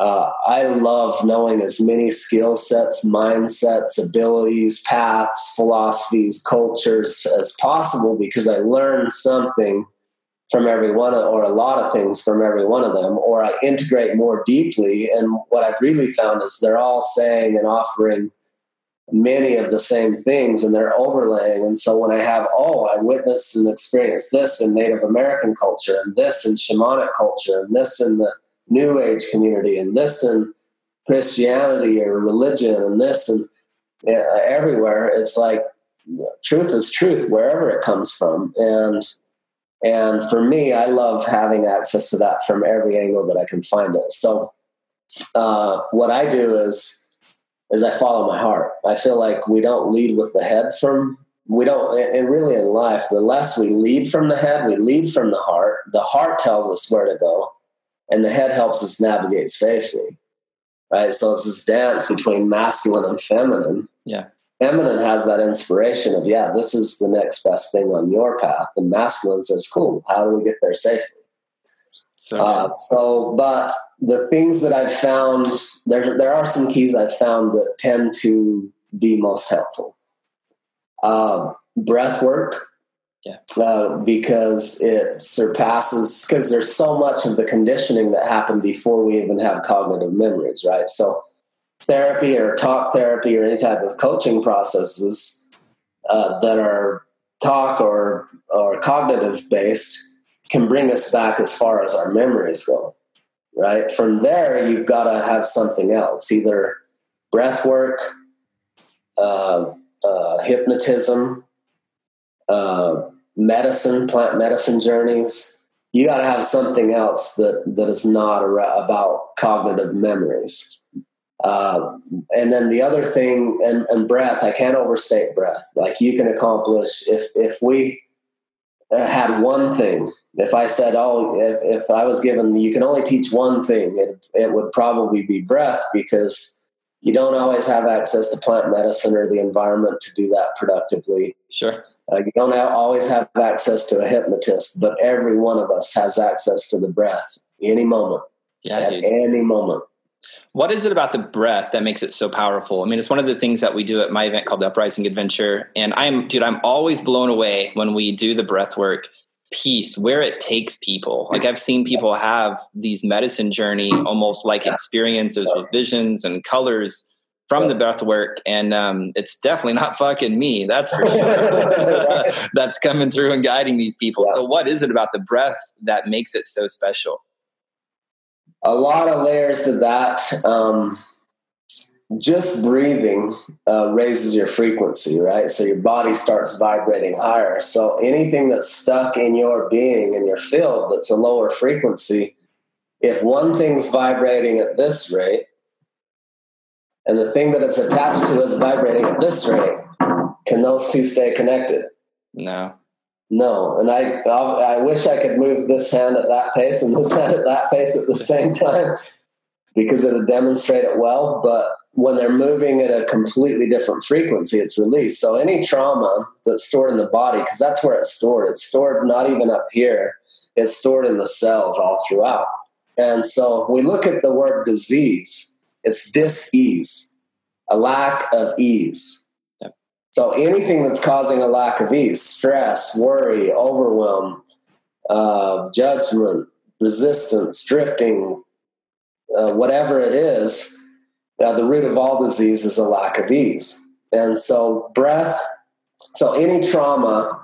uh, I love knowing as many skill sets, mindsets, abilities, paths, philosophies, cultures as possible because I learn something from every one of, or a lot of things from every one of them, or I integrate more deeply. And what I've really found is they're all saying and offering many of the same things and they're overlaying. And so when I have, oh, I witnessed and experienced this in Native American culture and this in shamanic culture and this in the New Age community and this in Christianity or religion and this and uh, everywhere, it's like truth is truth wherever it comes from. And and for me, I love having access to that from every angle that I can find it. So uh, what I do is is I follow my heart. I feel like we don't lead with the head from we don't and really in life the less we lead from the head we lead from the heart. The heart tells us where to go and the head helps us navigate safely right? So it's this dance between masculine and feminine. Yeah. Feminine has that inspiration of yeah this is the next best thing on your path. And masculine says cool how do we get there safely so, uh, so but the things that I've found, there, there are some keys I've found that tend to be most helpful. Uh, breath work, yeah. Uh, because it surpasses, because there's so much of the conditioning that happened before we even have cognitive memories, right? So, therapy or talk therapy or any type of coaching processes uh, that are talk or, or cognitive based can bring us back as far as our memories go right? From there, you've got to have something else, either breath work, uh, uh, hypnotism, uh, medicine, plant medicine journeys. You got to have something else that, that is not about cognitive memories. Uh, and then the other thing, and, and breath, I can't overstate breath. Like you can accomplish if if we had one thing if I said, "Oh, if, if I was given, you can only teach one thing," it it would probably be breath because you don't always have access to plant medicine or the environment to do that productively. Sure, uh, you don't have, always have access to a hypnotist, but every one of us has access to the breath any moment. Yeah, at dude. any moment. What is it about the breath that makes it so powerful? I mean, it's one of the things that we do at my event called the Uprising Adventure. And I'm, dude, I'm always blown away when we do the breath work piece where it takes people. Like i've seen people have these medicine journey almost like experiences with visions and colors from the breath work and um, it's definitely not fucking me that's for sure. That's coming through and guiding these people. So what is it about the breath that makes it so special a lot of layers to that um, just breathing uh, raises your frequency, right? So your body starts vibrating higher. So anything that's stuck in your being in your field that's a lower frequency, if one thing's vibrating at this rate and the thing that it's attached to is vibrating at this rate, can those two stay connected? No. No, and I I wish I could move this hand at that pace and this hand at that pace at the same time because it would demonstrate it well. But when they're moving at a completely different frequency, it's released. So any trauma that's stored in the body, because that's where it's stored, it's stored not even up here, it's stored in the cells all throughout. And so if we look at the word disease, it's dis-ease, a lack of ease. So anything that's causing a lack of ease, stress, worry, overwhelm, uh, judgment, resistance, drifting, uh, whatever it is, uh, the root of all disease is a lack of ease. And so, breath, so any trauma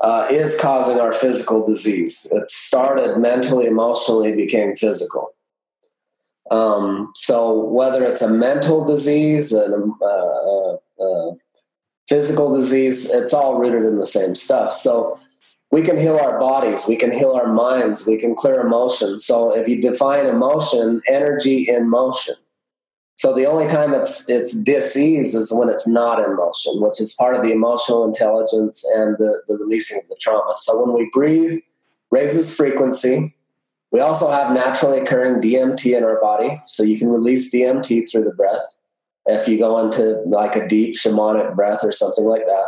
uh, is causing our physical disease. It started mentally, emotionally, became physical. Um, so, whether it's a mental disease and a, a, a physical disease, it's all rooted in the same stuff. So, we can heal our bodies, we can heal our minds, we can clear emotion. So if you define emotion, energy in motion. So the only time it's it's disease is when it's not in motion, which is part of the emotional intelligence and the, the releasing of the trauma. So when we breathe, raises frequency. We also have naturally occurring DMT in our body, so you can release DMT through the breath. If you go into like a deep shamanic breath or something like that.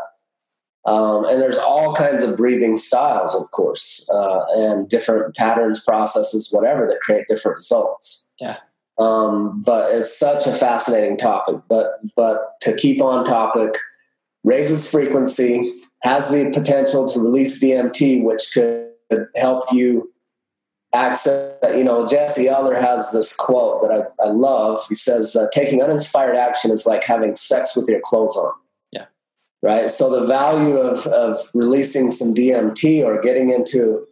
Um, and there's all kinds of breathing styles, of course, uh, and different patterns, processes, whatever that create different results. Yeah. Um, but it's such a fascinating topic. But but to keep on topic, raises frequency, has the potential to release DMT, which could help you access. You know, Jesse Elder has this quote that I, I love. He says, uh, "Taking uninspired action is like having sex with your clothes on." Yeah. Right? So the value of, of releasing some DMT or getting into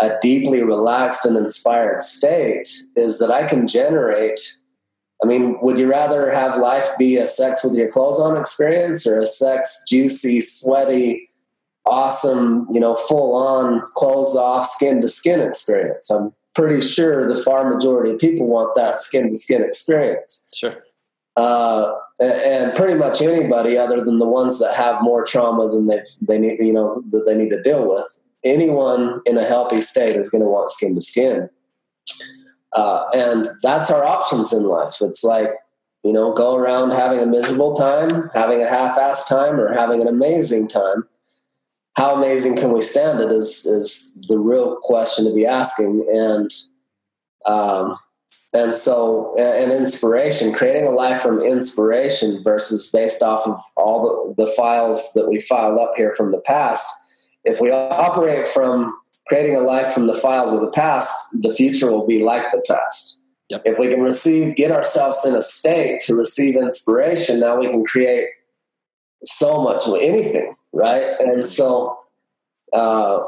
a deeply relaxed and inspired state is that I can generate. I mean, would you rather have life be a sex with your clothes on experience or a sex, juicy, sweaty, awesome, you know, full on, clothes off, skin to skin experience? I'm pretty sure the far majority of people want that skin to skin experience. Sure. Uh, and pretty much anybody other than the ones that have more trauma than they they need you know that they need to deal with anyone in a healthy state is going to want skin to skin uh, and that's our options in life it's like you know go around having a miserable time having a half-assed time or having an amazing time how amazing can we stand? It is is the real question to be asking. And um, and so an inspiration creating a life from inspiration versus based off of all the, the files that we filed up here from the past. If we operate from creating a life from the files of the past the future will be like the past. Yep. if we can receive get ourselves in a state to receive inspiration now we can create so much anything right and so uh,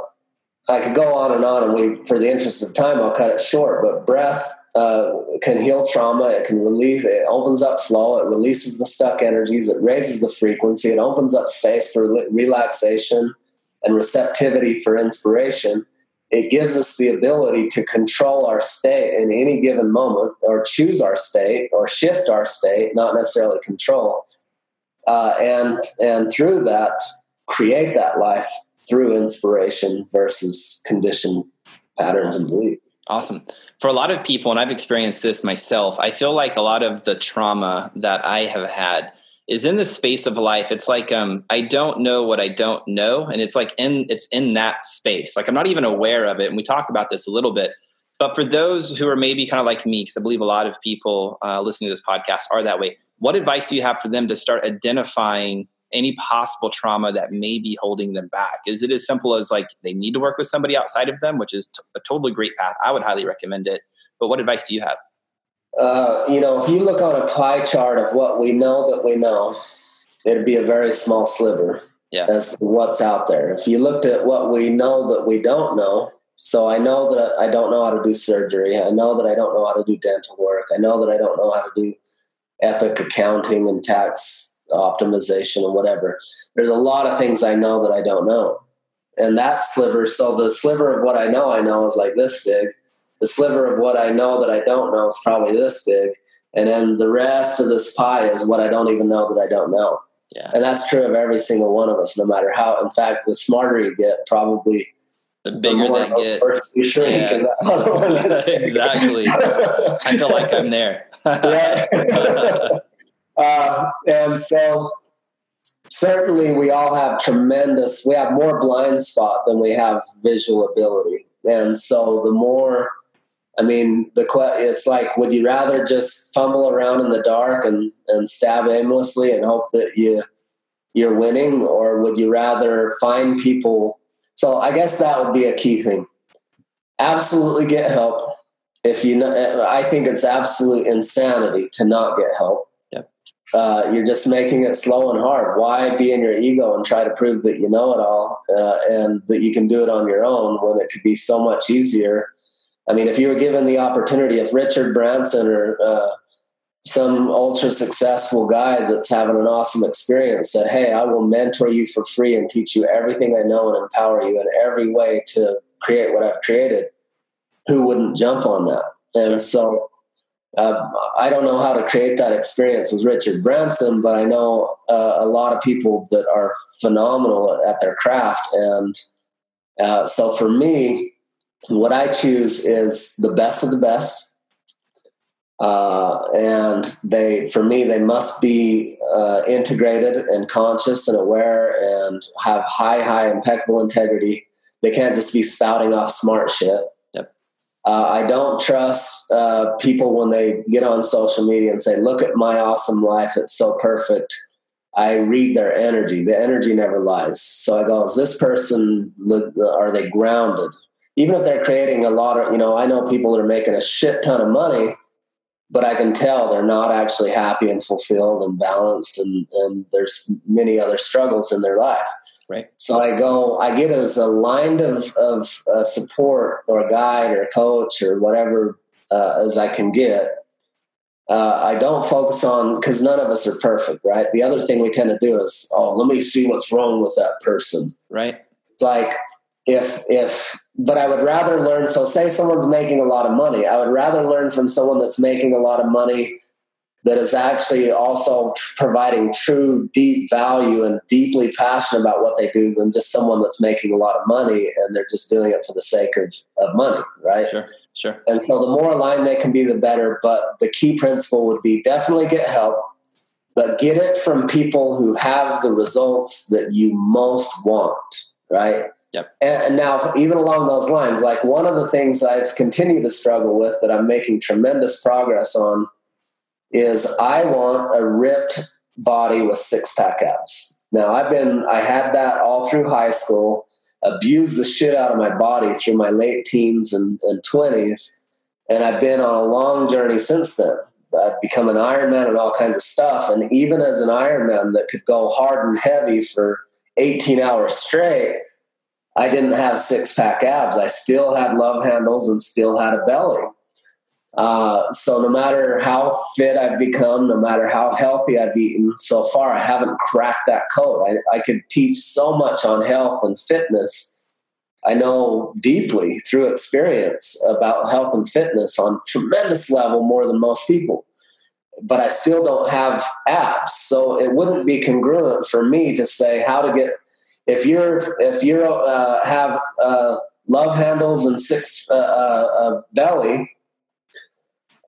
i could go on and on and we for the interest of time i'll cut it short but breath uh, can heal trauma. It can release. It opens up flow. It releases the stuck energies. It raises the frequency. It opens up space for relaxation and receptivity for inspiration. It gives us the ability to control our state in any given moment, or choose our state, or shift our state, not necessarily control. Uh, and and through that, create that life through inspiration versus conditioned patterns and beliefs. Awesome for a lot of people, and I've experienced this myself, I feel like a lot of the trauma that I have had is in the space of life. It's like um, I don't know what I don't know, and it's like in it's in that space. Like I'm not even aware of it. And we talked about this a little bit. But for those who are maybe kind of like me, because I believe a lot of people uh, listening to this podcast are that way, what advice do you have for them to start identifying any possible trauma that may be holding them back? Is it as simple as like they need to work with somebody outside of them, which is t- a totally great path? I would highly recommend it. But what advice do you have? Uh, you know, if you look on a pie chart of what we know that we know, it'd be a very small sliver yeah. as to what's out there. If you looked at what we know that we don't know, so I know that I don't know how to do surgery. I know that I don't know how to do dental work. I know that I don't know how to do epic accounting and tax optimization and whatever. There's a lot of things I know that I don't know. And that sliver, so the sliver of what I know I know is like this big. The sliver of what I know that I don't know is probably this big. And then the rest of this pie is what I don't even know that I don't know. Yeah. And that's true of every single one of us, no matter how. In fact, the smarter you get, probably the bigger the that gets. Yeah. exactly. I feel like I'm there. yeah. Uh, and so certainly we all have tremendous, we have more blind spot than we have visual ability. And so the more I mean, the it's like, would you rather just fumble around in the dark and, and stab aimlessly and hope that you you're winning, or would you rather find people? So I guess that would be a key thing. Absolutely get help. If you know, I think it's absolute insanity to not get help. Uh, you're just making it slow and hard. Why be in your ego and try to prove that you know it all uh, and that you can do it on your own when it could be so much easier? I mean, if you were given the opportunity, if Richard Branson or uh, some ultra successful guy that's having an awesome experience said, Hey, I will mentor you for free and teach you everything I know and empower you in every way to create what I've created, who wouldn't jump on that? And so uh, I don't know how to create that experience with Richard Branson, but I know uh, a lot of people that are phenomenal at their craft. And uh, so for me, what I choose is the best of the best. Uh, and they, for me, they must be uh, integrated and conscious and aware and have high, high, impeccable integrity. They can't just be spouting off smart shit. Uh, I don't trust uh, people when they get on social media and say, "Look at my awesome life; it's so perfect." I read their energy. The energy never lies. So I go, "Is this person? Are they grounded? even if they're creating a lot of, you know, I know people that are making a shit ton of money, but I can tell they're not actually happy and fulfilled and balanced, and, and there's many other struggles in their life. Right. So I go, I get as a line of, of uh, support or a guide or a coach or whatever uh, as I can get. Uh, I don't focus on because none of us are perfect, right? The other thing we tend to do is, oh, let me see what's wrong with that person. Right. It's like if if but I would rather learn. So, say someone's making a lot of money, I would rather learn from someone that's making a lot of money that is actually also providing true, deep value and deeply passionate about what they do than just someone that's making a lot of money and they're just doing it for the sake of, of money, right? Sure, sure. And so, the more aligned they can be, the better. But the key principle would be definitely get help, but get it from people who have the results that you most want, right? Yep. And, now, even along those lines, like one of the things I've continued to struggle with that I'm making tremendous progress on is I want a ripped body with six pack abs. Now, I've been, I had that all through high school, abused the shit out of my body through my late teens and, and 20s. And I've been on a long journey since then. I've become an Ironman and all kinds of stuff. And even as an Ironman that could go hard and heavy for 18 hours straight, I didn't have six pack abs. I still had love handles and still had a belly. Uh, so no matter how fit I've become, no matter how healthy I've eaten so far, I haven't cracked that code. I, I could teach so much on health and fitness. I know deeply through experience about health and fitness on tremendous level more than most people. But I still don't have abs. So it wouldn't be congruent for me to say how to get if you're if you uh, have uh, love handles and six uh, uh belly,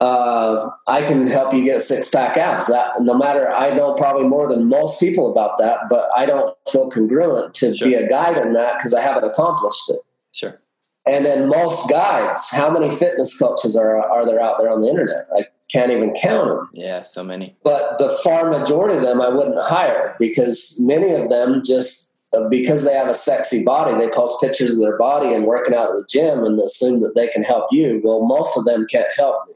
uh, I can help you get six pack abs. That no matter, I know probably more than most people about that, but I don't feel congruent to sure. be a guide in that because I haven't accomplished it. Sure. And then most guides, how many fitness coaches are are there out there on the internet? I can't even count them. Yeah, so many. But the far majority of them I wouldn't hire because many of them just because they have a sexy body, they post pictures of their body and working out at the gym and assume that they can help you. Well, most of them can't help me.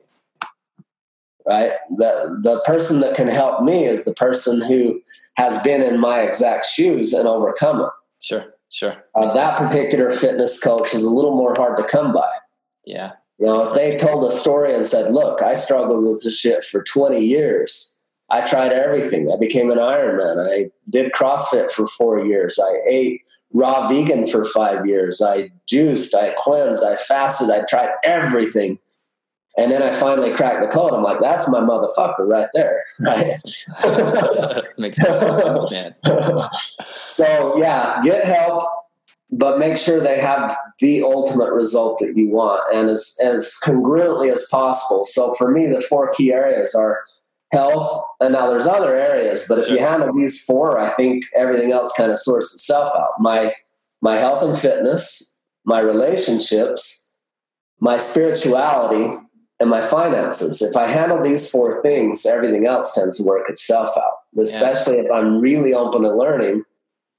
Right? The the person that can help me is the person who has been in my exact shoes and overcome it. Sure, sure. Uh, that particular fitness coach is a little more hard to come by. Yeah. You know, if they told a story and said, "Look, I struggled with this shit for 20 years," I tried everything. I became an Ironman. I did CrossFit for four years. I ate raw vegan for five years. I juiced, I cleansed, I fasted, I tried everything. And then I finally cracked the code. I'm like, that's my motherfucker right there. Right. Makes sense, man. so yeah, get help, but make sure they have the ultimate result that you want and as, as congruently as possible. So for me, the four key areas are health, and now there's other areas, but if you handle these four, I think everything else kind of sorts itself out. My my health and fitness, my relationships, my spirituality, and my finances. If I handle these four things, everything else tends to work itself out, especially yeah. if I'm really open to learning.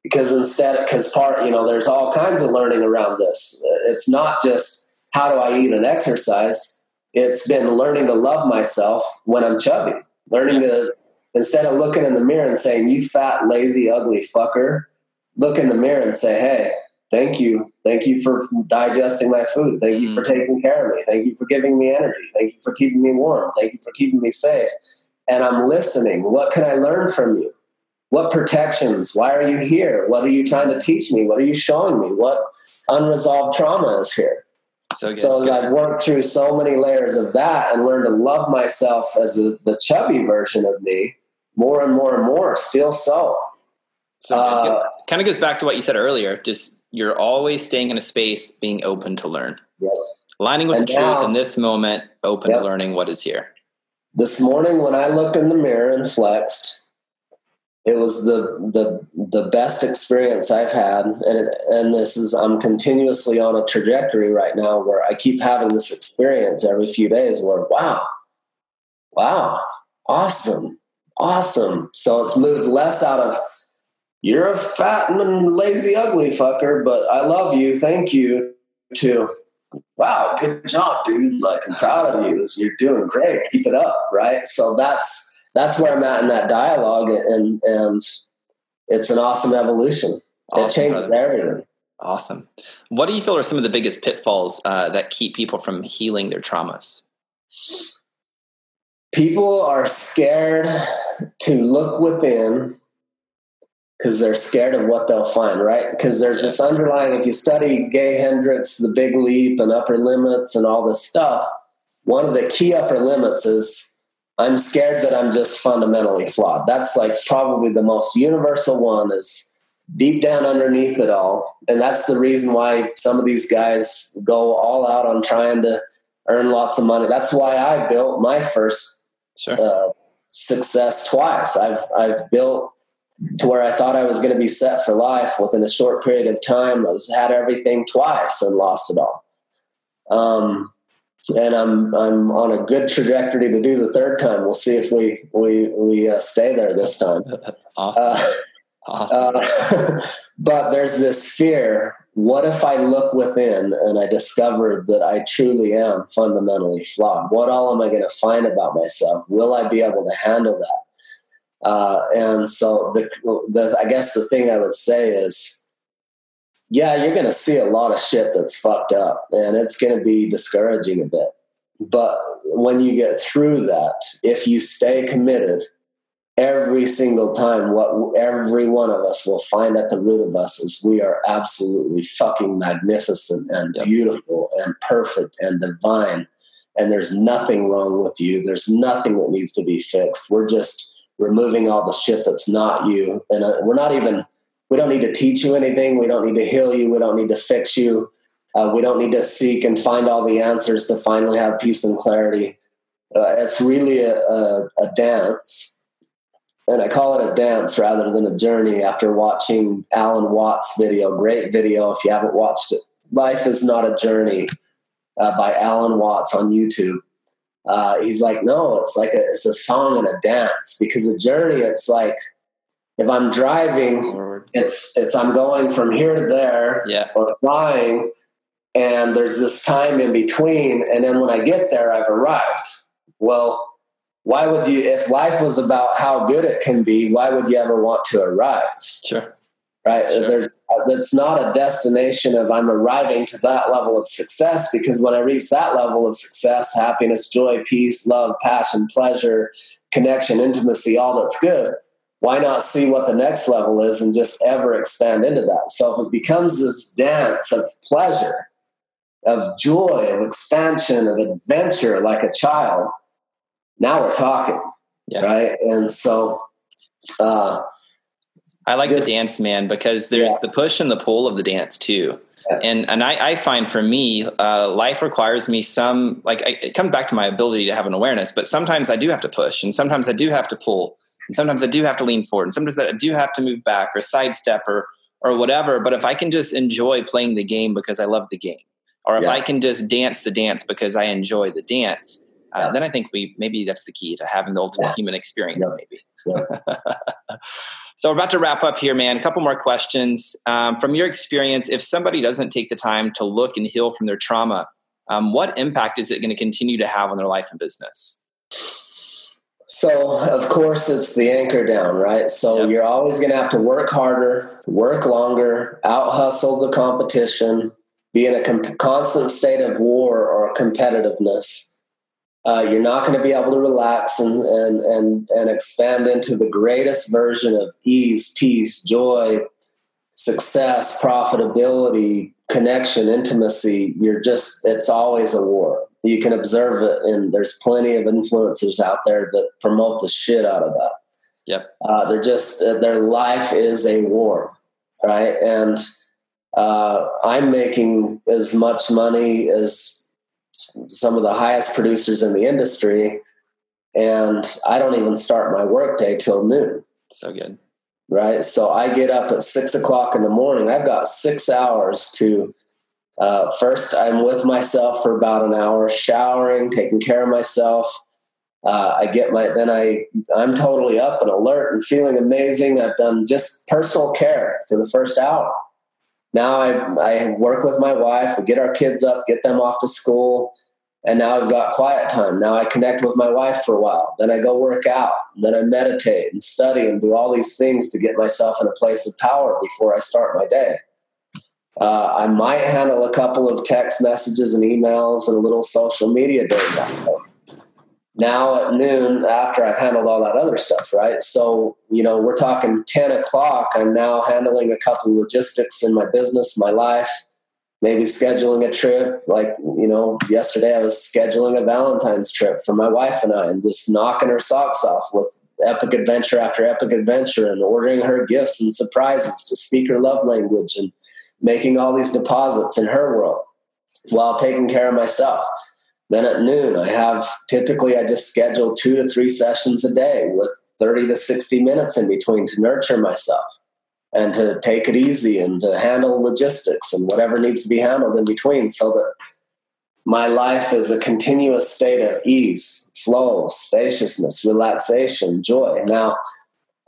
Because instead, because part, you know, there's all kinds of learning around this. It's not just how do I eat and exercise. It's been learning to love myself when I'm chubby, learning to, instead of looking in the mirror and saying, you fat, lazy, ugly fucker, look in the mirror and say, hey, thank you. Thank you for digesting my food. Thank you mm-hmm. for taking care of me. Thank you for giving me energy. Thank you for keeping me warm. Thank you for keeping me safe. And I'm listening. What can I learn from you? What protections? Why are you here? What are you trying to teach me? What are you showing me? What unresolved trauma is here? So, so I've worked through so many layers of that and learned to love myself as a, the chubby version of me more and more and more, still so. So uh, kind of goes back to what you said earlier. Just you're always staying in a space, being open to learn, yep. aligning with and the now, truth in this moment, open yep. to learning what is here. This morning, when I looked in the mirror and flexed, it was the the the best experience I've had, and and this is I'm continuously on a trajectory right now where I keep having this experience every few days where wow, wow, awesome, awesome. So it's moved less out of you're a fat and lazy, ugly fucker, but I love you. Thank you. To wow, good job, dude. Like I'm proud of you. You're doing great. Keep it up, right? So that's that's where I'm at in that dialogue, and and it's an awesome evolution. Awesome, it changes everything. Awesome. What do you feel are some of the biggest pitfalls uh, that keep people from healing their traumas? People are scared to look within because they're scared of what they'll find, right? Because there's this underlying, if you study Gay Hendricks, the big leap and upper limits and all this stuff, one of the key upper limits is I'm scared that I'm just fundamentally flawed. That's like probably the most universal one is deep down underneath it all. And that's the reason why some of these guys go all out on trying to earn lots of money. That's why I built my first sure. uh, success twice. I've, I've built to where I thought I was going to be set for life within a short period of time. I was had everything twice and lost it all. Um, and I'm I'm on a good trajectory to do the third time. We'll see if we we we uh, stay there this time. awesome. Uh, awesome. Uh, but there's this fear. What if I look within and I discovered that I truly am fundamentally flawed? What all am I going to find about myself? Will I be able to handle that? Uh, and so the, the, I guess the thing I would say is, yeah, you're going to see a lot of shit that's fucked up and it's going to be discouraging a bit. But when you get through that, if you stay committed, every single time, what every one of us will find at the root of us is we are absolutely fucking magnificent and yep. beautiful and perfect and divine. And there's nothing wrong with you. There's nothing that needs to be fixed. We're just removing all the shit that's not you. And uh, we're not even, we don't need to teach you anything. We don't need to heal you. We don't need to fix you. Uh, we don't need to seek and find all the answers to finally have peace and clarity. Uh, it's really a, a, a dance. And I call it a dance rather than a journey after watching Alan Watts' video. Great video if you haven't watched it. Life is Not a Journey uh, by Alan Watts on YouTube uh, he's like, no, it's like a, it's a song and a dance because a journey, it's like if I'm driving, it's it's I'm going from here to there, yeah. or flying, and there's this time in between, and then when I get there, I've arrived. Well, why would you? If life was about how good it can be, why would you ever want to arrive? Sure right? Sure. There's it's not a destination of I'm arriving to that level of success because when I reach that level of success, happiness, joy, peace, love, passion, pleasure, connection, intimacy, all that's good. Why not see what the next level is and just ever expand into that? So if it becomes this dance of pleasure, of joy, of expansion, of adventure like a child, now we're talking. Yeah. Right. And so uh I like Just, the dance, man, because there's yeah. the push and the pull of the dance too. Yeah. And and I, I, find for me, uh, life requires me some like I, it comes back to my ability to have an awareness. But sometimes I do have to push, and sometimes I do have to pull, and sometimes I do have to lean forward, and sometimes I do have to move back or sidestep or or whatever. But if I can just enjoy playing the game because I love the game, or if Yeah. I can just dance the dance because I enjoy the dance, uh, then I think we maybe that's the key to having the ultimate human experience. Maybe. so we're about to wrap up here, man. A couple more questions um, from your experience. If somebody doesn't take the time to look and heal from their trauma, um, what impact is it going to continue to have on their life and business? So, of course, it's the anchor down, right? So, Yep. you're always going to have to work harder, work longer, out hustle the competition, be in a com- constant state of war or competitiveness. Uh, you're not going to be able to relax and, and, and, and expand into the greatest version of ease, peace, joy, success, profitability, connection, intimacy. You're just, it's always a war. You can observe it, and there's plenty of influencers out there that promote the shit out of that. Yep. Uh, they're just, uh, their life is a war, right? And uh, I'm making as much money as some of the highest producers in the industry, and I don't even start my workday till noon So good. right? So I get up at six o'clock in the morning. I've got six hours to. Uh, first, I'm with myself for about an hour, showering, taking care of myself. Uh, I get my then I I'm totally up and alert and feeling amazing. I've done just personal care for the first hour. Now I I work with my wife. We get our kids up, get them off to school, and now I've got quiet time. Now I connect with my wife for a while. Then I go work out. Then I meditate and study and do all these things to get myself in a place of power before I start my day. Uh, I might handle a couple of text messages and emails and a little social media time. Now at noon, after I've handled all that other stuff, right? So, you know, we're talking 10 o'clock. I'm now handling a couple of logistics in my business, my life, maybe scheduling a trip. Like, you know, yesterday I was scheduling a Valentine's trip for my wife and I and just knocking her socks off with epic adventure after epic adventure and ordering her gifts and surprises to speak her love language and making all these deposits in her world while taking care of myself. Then at noon, I have typically I just schedule two to three sessions a day with 30 to 60 minutes in between to nurture myself and to take it easy and to handle logistics and whatever needs to be handled in between so that my life is a continuous state of ease, flow, spaciousness, relaxation, joy. Now,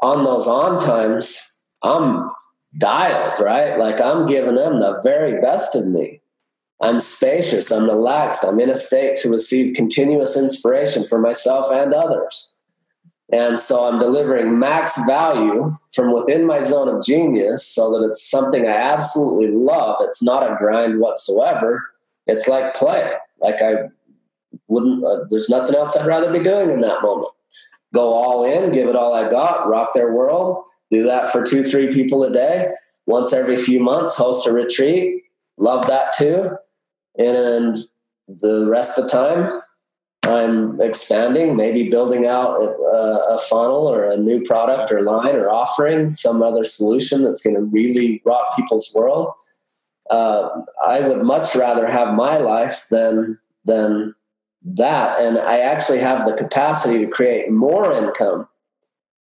on those on times, I'm dialed, right? Like I'm giving them the very best of me. I'm spacious, I'm relaxed, I'm in a state to receive continuous inspiration for myself and others. And so I'm delivering max value from within my zone of genius so that it's something I absolutely love. It's not a grind whatsoever. It's like play. Like I wouldn't, uh, there's nothing else I'd rather be doing in that moment. Go all in, give it all I got, rock their world, do that for two, three people a day. Once every few months, host a retreat. Love that too. And the rest of the time, I'm expanding, maybe building out a, a funnel or a new product or line or offering some other solution that's going to really rock people's world. Uh, I would much rather have my life than than that, and I actually have the capacity to create more income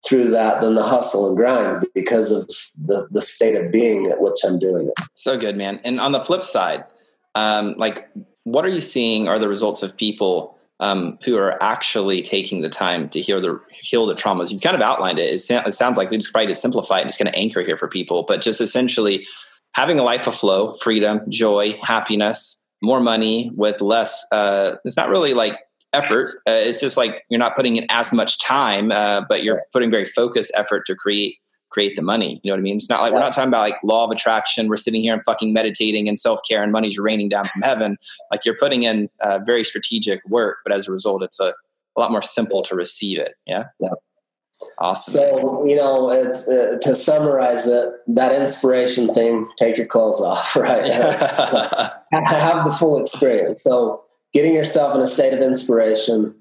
through that than the hustle and grind because of the the state of being at which I'm doing it. So good, man. And on the flip side, um, like, what are you seeing are the results of people um, who are actually taking the time to heal the heal the traumas? You've kind of outlined it. It, sa- it sounds like we just tried to simplify it. and It's going to anchor here for people, but just essentially having a life of flow, freedom, joy, happiness, more money with less. Uh, it's not really like effort. Uh, it's just like you're not putting in as much time, uh, but you're putting very focused effort to create create the money. You know what I mean? It's not like we're not talking about like law of attraction. We're sitting here and fucking meditating and self care, and money's raining down from heaven. Like you're putting in uh, very strategic work, but as a result, it's a, a lot more simple to receive it. Yeah. Yeah. Awesome. So you know, it's uh, to summarize it. That inspiration thing. Take your clothes off, right? Yeah. have the full experience. So getting yourself in a state of inspiration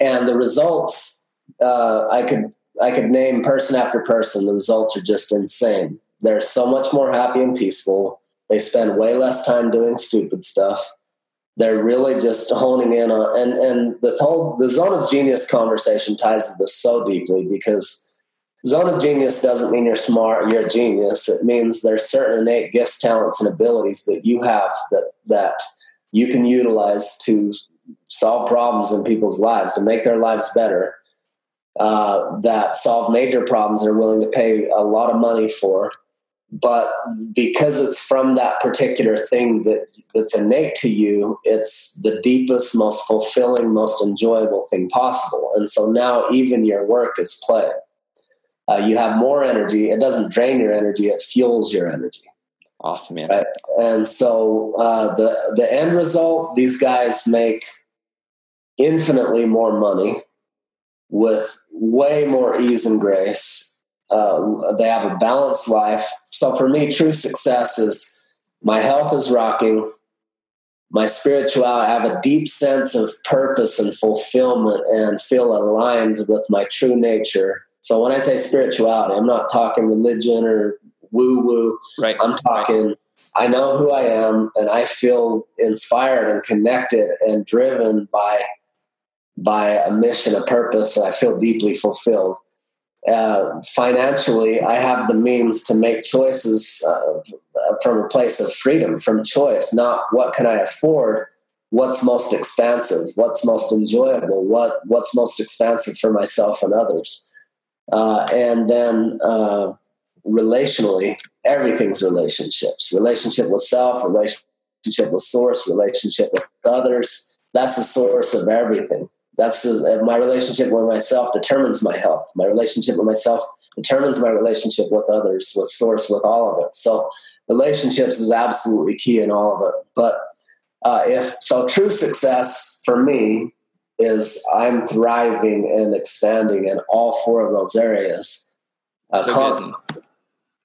and the results, uh, I could I could name person after person. The results are just insane. They're so much more happy and peaceful. They spend way less time doing stupid stuff. They're really just honing in on and and the whole the zone of genius conversation ties to this so deeply because zone of genius doesn't mean you're smart, you're a genius. It means there's certain innate gifts, talents, and abilities that you have that that you can utilize to solve problems in people's lives, to make their lives better. Uh, that solve major problems they're willing to pay a lot of money for. But because it's from that particular thing that that's innate to you it's the deepest most fulfilling most enjoyable thing possible. And so now even your work is play uh, you have more energy. It doesn't drain your energy. It fuels your energy. Awesome man. Right? and so uh, the the end result these guys make infinitely more money with way more ease and grace uh, they have a balanced life. So for me, true success is my health is rocking. My spirituality, I have a deep sense of purpose and fulfillment and feel aligned with my true nature. So when I say spirituality, I'm not talking religion or woo woo. Right. I'm talking, right. I know who I am and I feel inspired and connected and driven by by a mission, a purpose. and I feel deeply fulfilled uh, financially, I have the means to make choices uh, from a place of freedom, from choice, not what can I afford, what's most expansive, what's most enjoyable, what what's most expansive for myself and others, uh, and then uh, relationally, everything's relationships, relationship with self, relationship with source, relationship with others. That's the source of everything that's the, my relationship with myself determines my health. My relationship with myself determines my relationship with others, with source, with all of it. So relationships is absolutely key in all of it. But uh, if so, true success for me is I'm thriving and expanding in all four of those areas. Uh, so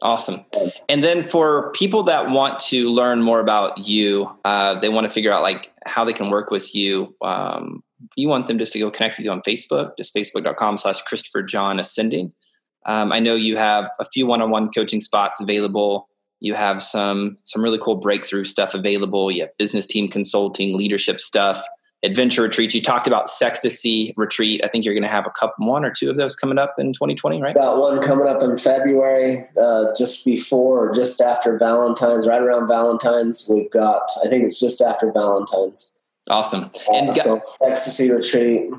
Awesome. And then for people that want to learn more about you, uh, they want to figure out like how they can work with you. Um, you want them just to go connect with you on Facebook, just facebook.com slash Christopher John Ascending. Um, I know you have a few one-on-one coaching spots available. You have some some really cool breakthrough stuff available. You have business team consulting, leadership stuff, adventure retreats. You talked about Sextasy retreat. I think you're going to have a couple, one or two of those coming up in 2020, right? Got one coming up in February, uh, just before or just after Valentine's, right around Valentine's. We've got, I think it's just after Valentine's. Awesome. And so ecstasy retreat.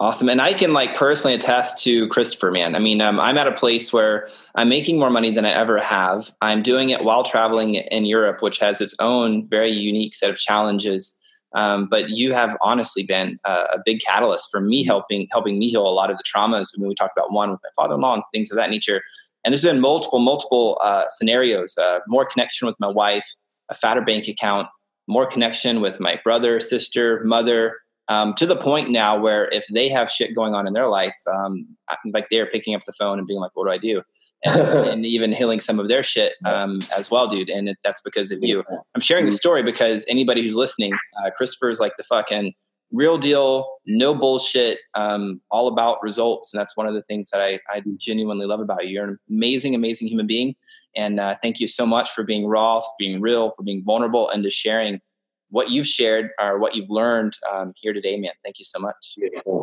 Awesome. And I can like personally attest to Christopher, man. I mean, um, I'm at a place where I'm making more money than I ever have. I'm doing it while traveling in Europe, which has its own very unique set of challenges. Um, but you have honestly been a, a, big catalyst for me helping helping me heal a lot of the traumas. I mean, we talked about one with my father-in-law and things of that nature. And there's been multiple, multiple uh, scenarios. Uh, more connection with my wife, a fatter bank account, more connection with my brother, sister, mother, um, to the point now where if they have shit going on in their life, um, like they're picking up the phone and being like, "What do I do?" And, and even healing some of their shit um, as well, dude. And it, that's because of you. I'm sharing the story because anybody who's listening, uh, Christopher's like the fucking real deal, no bullshit, um, all about results. And that's one of the things that I, I genuinely love about you. You're an amazing, amazing human being. And uh, thank you so much for being raw, for being real, for being vulnerable, and just sharing what you've shared or what you've learned um, here today, man. Thank you so much.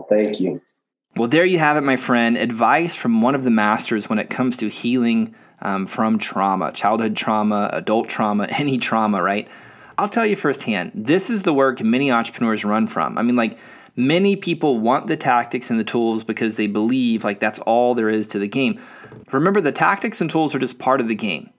thank you. Well, there you have it, my friend. Advice from one of the masters when it comes to healing um, from trauma, childhood trauma, adult trauma, any trauma, right? I'll tell you firsthand, this is the work many entrepreneurs run from. I mean, like, many people want the tactics and the tools because they believe like that's all there is to the game. Remember, the tactics and tools are just part of the game.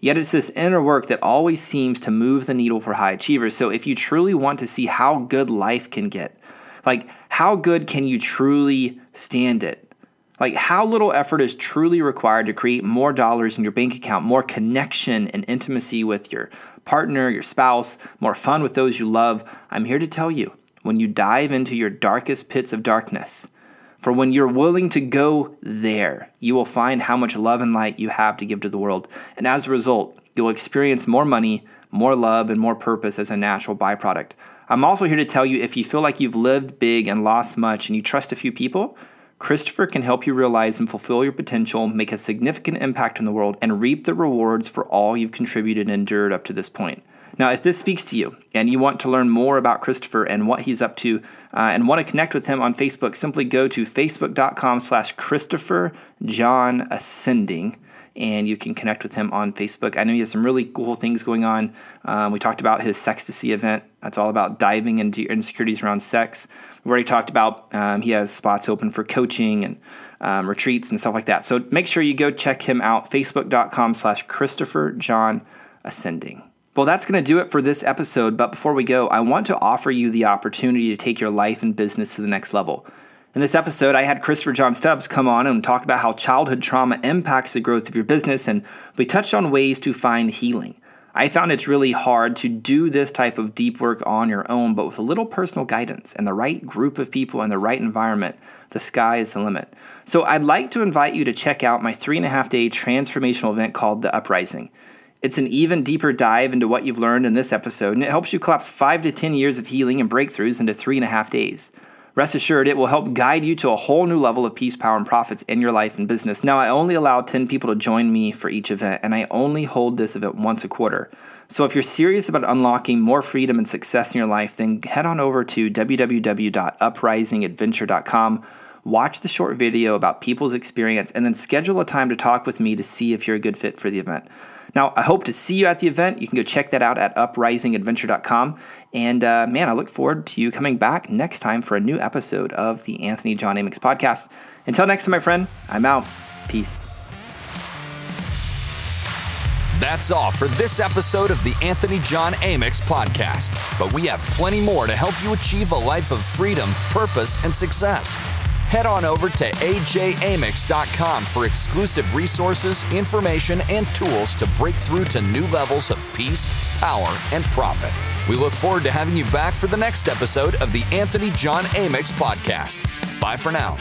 Yet it's this inner work that always seems to move the needle for high achievers. So if you truly want to see how good life can get, like how good can you truly stand it? Like how little effort is truly required to create more dollars in your bank account, more connection and intimacy with your partner, your spouse, more fun with those you love. I'm here to tell you when you dive into your darkest pits of darkness, for when you're willing to go there, you will find how much love and light you have to give to the world. And as a result, you'll experience more money, more love, and more purpose as a natural byproduct. I'm also here to tell you if you feel like you've lived big and lost much and you trust a few people, Christopher can help you realize and fulfill your potential, make a significant impact in the world, and reap the rewards for all you've contributed and endured up to this point. Now, if this speaks to you and you want to learn more about Christopher and what he's up to uh, and want to connect with him on Facebook, simply go to facebook.com slash Christopher John Ascending and you can connect with him on Facebook. I know he has some really cool things going on. Um, we talked about his Sextasy event. That's all about diving into insecurities around sex. We've already talked about um, he has spots open for coaching and um, retreats and stuff like that. So make sure you go check him out. Facebook.com slash Christopher John Ascending. Well, that's going to do it for this episode. But before we go, I want to offer you the opportunity to take your life and business to the next level. In this episode, I had Christopher John Stubbs come on and talk about how childhood trauma impacts the growth of your business, and we touched on ways to find healing. I found it's really hard to do this type of deep work on your own, but with a little personal guidance and the right group of people and the right environment, the sky is the limit. So I'd like to invite you to check out my three and a half day transformational event called The Uprising. It's an even deeper dive into what you've learned in this episode, and it helps you collapse five to 10 years of healing and breakthroughs into three and a half days. Rest assured, it will help guide you to a whole new level of peace, power, and profits in your life and business. Now, I only allow 10 people to join me for each event, and I only hold this event once a quarter. So, if you're serious about unlocking more freedom and success in your life, then head on over to www.uprisingadventure.com watch the short video about people's experience, and then schedule a time to talk with me to see if you're a good fit for the event. Now, I hope to see you at the event. You can go check that out at uprisingadventure.com. And uh, man, I look forward to you coming back next time for a new episode of the Anthony John Amix podcast. Until next time, my friend, I'm out. Peace. That's all for this episode of the Anthony John Amix podcast. But we have plenty more to help you achieve a life of freedom, purpose, and success head on over to ajamix.com for exclusive resources, information, and tools to break through to new levels of peace, power, and profit. We look forward to having you back for the next episode of the Anthony John Amix podcast. Bye for now.